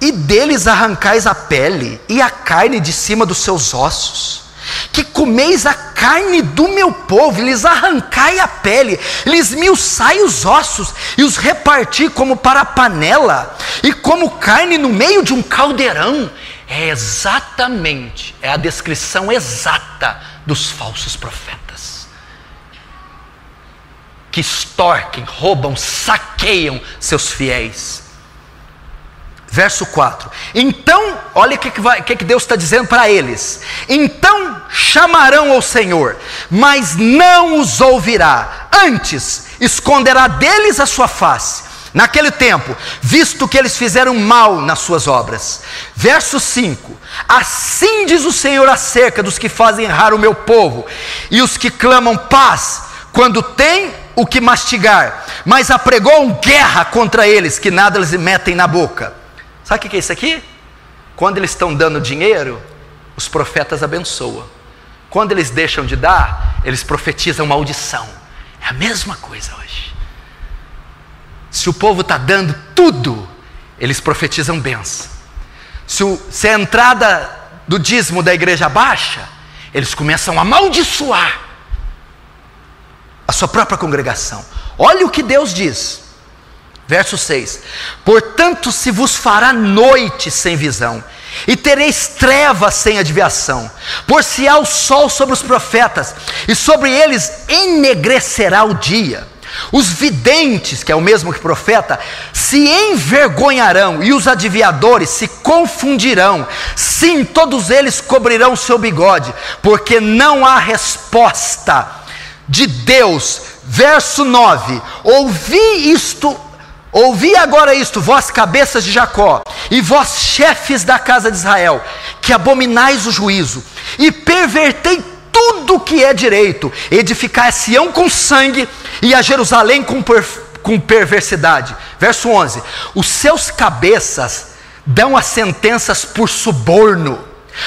e deles arrancais a pele e a carne de cima dos seus ossos que comeis a carne do meu povo, lhes arrancai a pele, lhes miuçai os ossos, e os reparti como para panela, e como carne no meio de um caldeirão. É exatamente, é a descrição exata dos falsos profetas. Que extorquem, roubam, saqueiam seus fiéis Verso 4. Então, olha o que, que, que, Deus está dizendo para eles. Então chamarão ao Senhor, mas não os ouvirá. Antes, esconderá deles a sua face. Naquele tempo, visto que eles fizeram mal nas suas obras. Verso 5: Assim diz o Senhor acerca dos que fazem errar o meu povo e os que clamam paz, quando tem o que mastigar, mas apregou guerra contra eles, que nada lhes metem na boca. Sabe o que é isso aqui? Quando eles estão dando dinheiro, os profetas abençoam. Quando eles deixam de dar, eles profetizam maldição. É a mesma coisa hoje. Se o povo está dando tudo, eles profetizam bênção. Se, o, se a entrada do dízimo da igreja baixa, eles começam a amaldiçoar a sua própria congregação. Olha o que Deus diz. Verso 6: Portanto, se vos fará noite sem visão, e tereis trevas sem adivinhação, por se há o sol sobre os profetas, e sobre eles enegrecerá o dia. Os videntes, que é o mesmo que profeta, se envergonharão, e os adivinhadores se confundirão. Sim, todos eles cobrirão seu bigode, porque não há resposta de Deus. Verso 9: Ouvi isto Ouvi agora isto, vós cabeças de Jacó, e vós chefes da casa de Israel, que abominais o juízo, e pervertei tudo que é direito, edificai a Sião com sangue, e a Jerusalém com, per, com perversidade. Verso 11: Os seus cabeças dão as sentenças por suborno,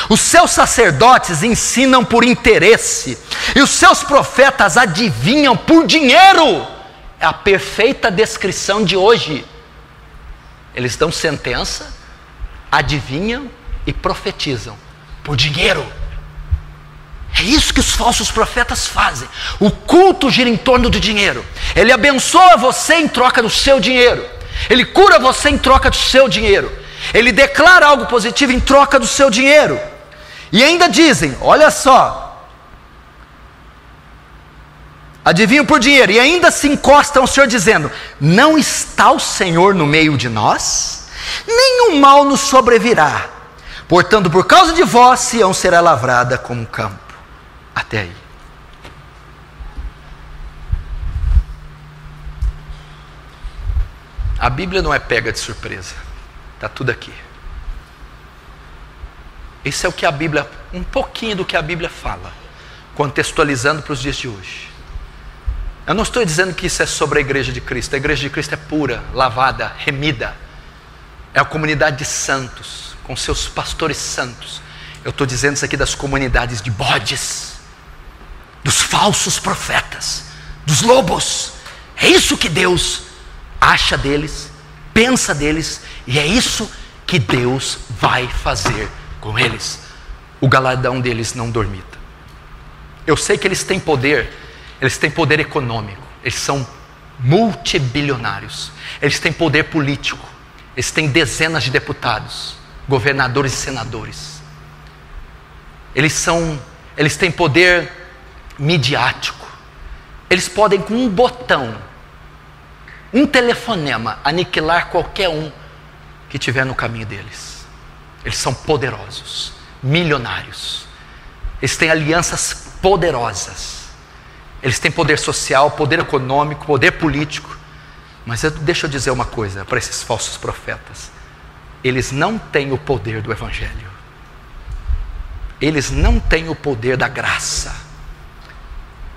os seus sacerdotes ensinam por interesse, e os seus profetas adivinham por dinheiro a perfeita descrição de hoje. Eles dão sentença, adivinham e profetizam por dinheiro. É isso que os falsos profetas fazem. O culto gira em torno do dinheiro. Ele abençoa você em troca do seu dinheiro. Ele cura você em troca do seu dinheiro. Ele declara algo positivo em troca do seu dinheiro. E ainda dizem: olha só, adivinham por dinheiro, e ainda se encostam ao Senhor, dizendo: Não está o Senhor no meio de nós? Nenhum mal nos sobrevirá. Portanto, por causa de vós, Sião será lavrada como um campo. Até aí. A Bíblia não é pega de surpresa. Está tudo aqui. Isso é o que a Bíblia, um pouquinho do que a Bíblia fala, contextualizando para os dias de hoje. Eu não estou dizendo que isso é sobre a igreja de Cristo. A igreja de Cristo é pura, lavada, remida. É a comunidade de santos, com seus pastores santos. Eu estou dizendo isso aqui das comunidades de bodes, dos falsos profetas, dos lobos. É isso que Deus acha deles, pensa deles, e é isso que Deus vai fazer com eles. O galardão deles não dormita. Eu sei que eles têm poder, eles têm poder econômico, eles são multibilionários, eles têm poder político, eles têm dezenas de deputados, governadores e senadores. Eles são, eles têm poder midiático. Eles podem com um botão, um telefonema, aniquilar qualquer um que tiver no caminho deles. Eles são poderosos, milionários. Eles têm alianças poderosas. Eles têm poder social, poder econômico, poder político. Mas eu, deixa eu dizer uma coisa para esses falsos profetas: eles não têm o poder do Evangelho, eles não têm o poder da graça,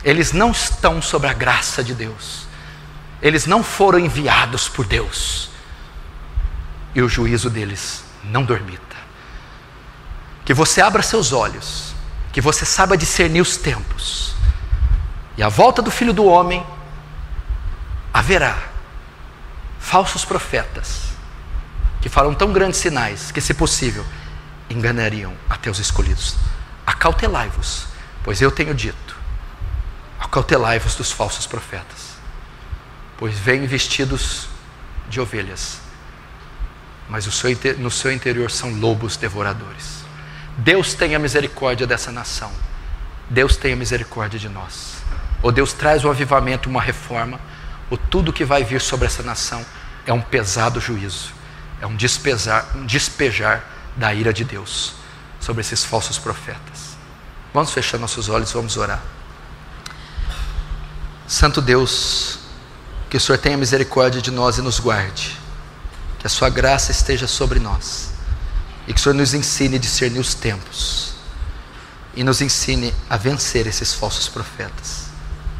eles não estão sobre a graça de Deus, eles não foram enviados por Deus, e o juízo deles não dormita. Que você abra seus olhos, que você saiba discernir os tempos, e a volta do filho do homem haverá falsos profetas que falam tão grandes sinais que, se possível, enganariam até os escolhidos. Acautelai-vos, pois eu tenho dito: acautelai-vos dos falsos profetas, pois vêm vestidos de ovelhas, mas no seu interior são lobos devoradores. Deus tenha misericórdia dessa nação, Deus tenha misericórdia de nós. Ou Deus traz um avivamento, uma reforma o tudo que vai vir sobre essa nação é um pesado juízo, é um um despejar da ira de Deus sobre esses falsos profetas. Vamos fechar nossos olhos, vamos orar. Santo Deus, que o Senhor tenha misericórdia de nós e nos guarde, que a Sua graça esteja sobre nós e que o Senhor nos ensine a discernir os tempos e nos ensine a vencer esses falsos profetas.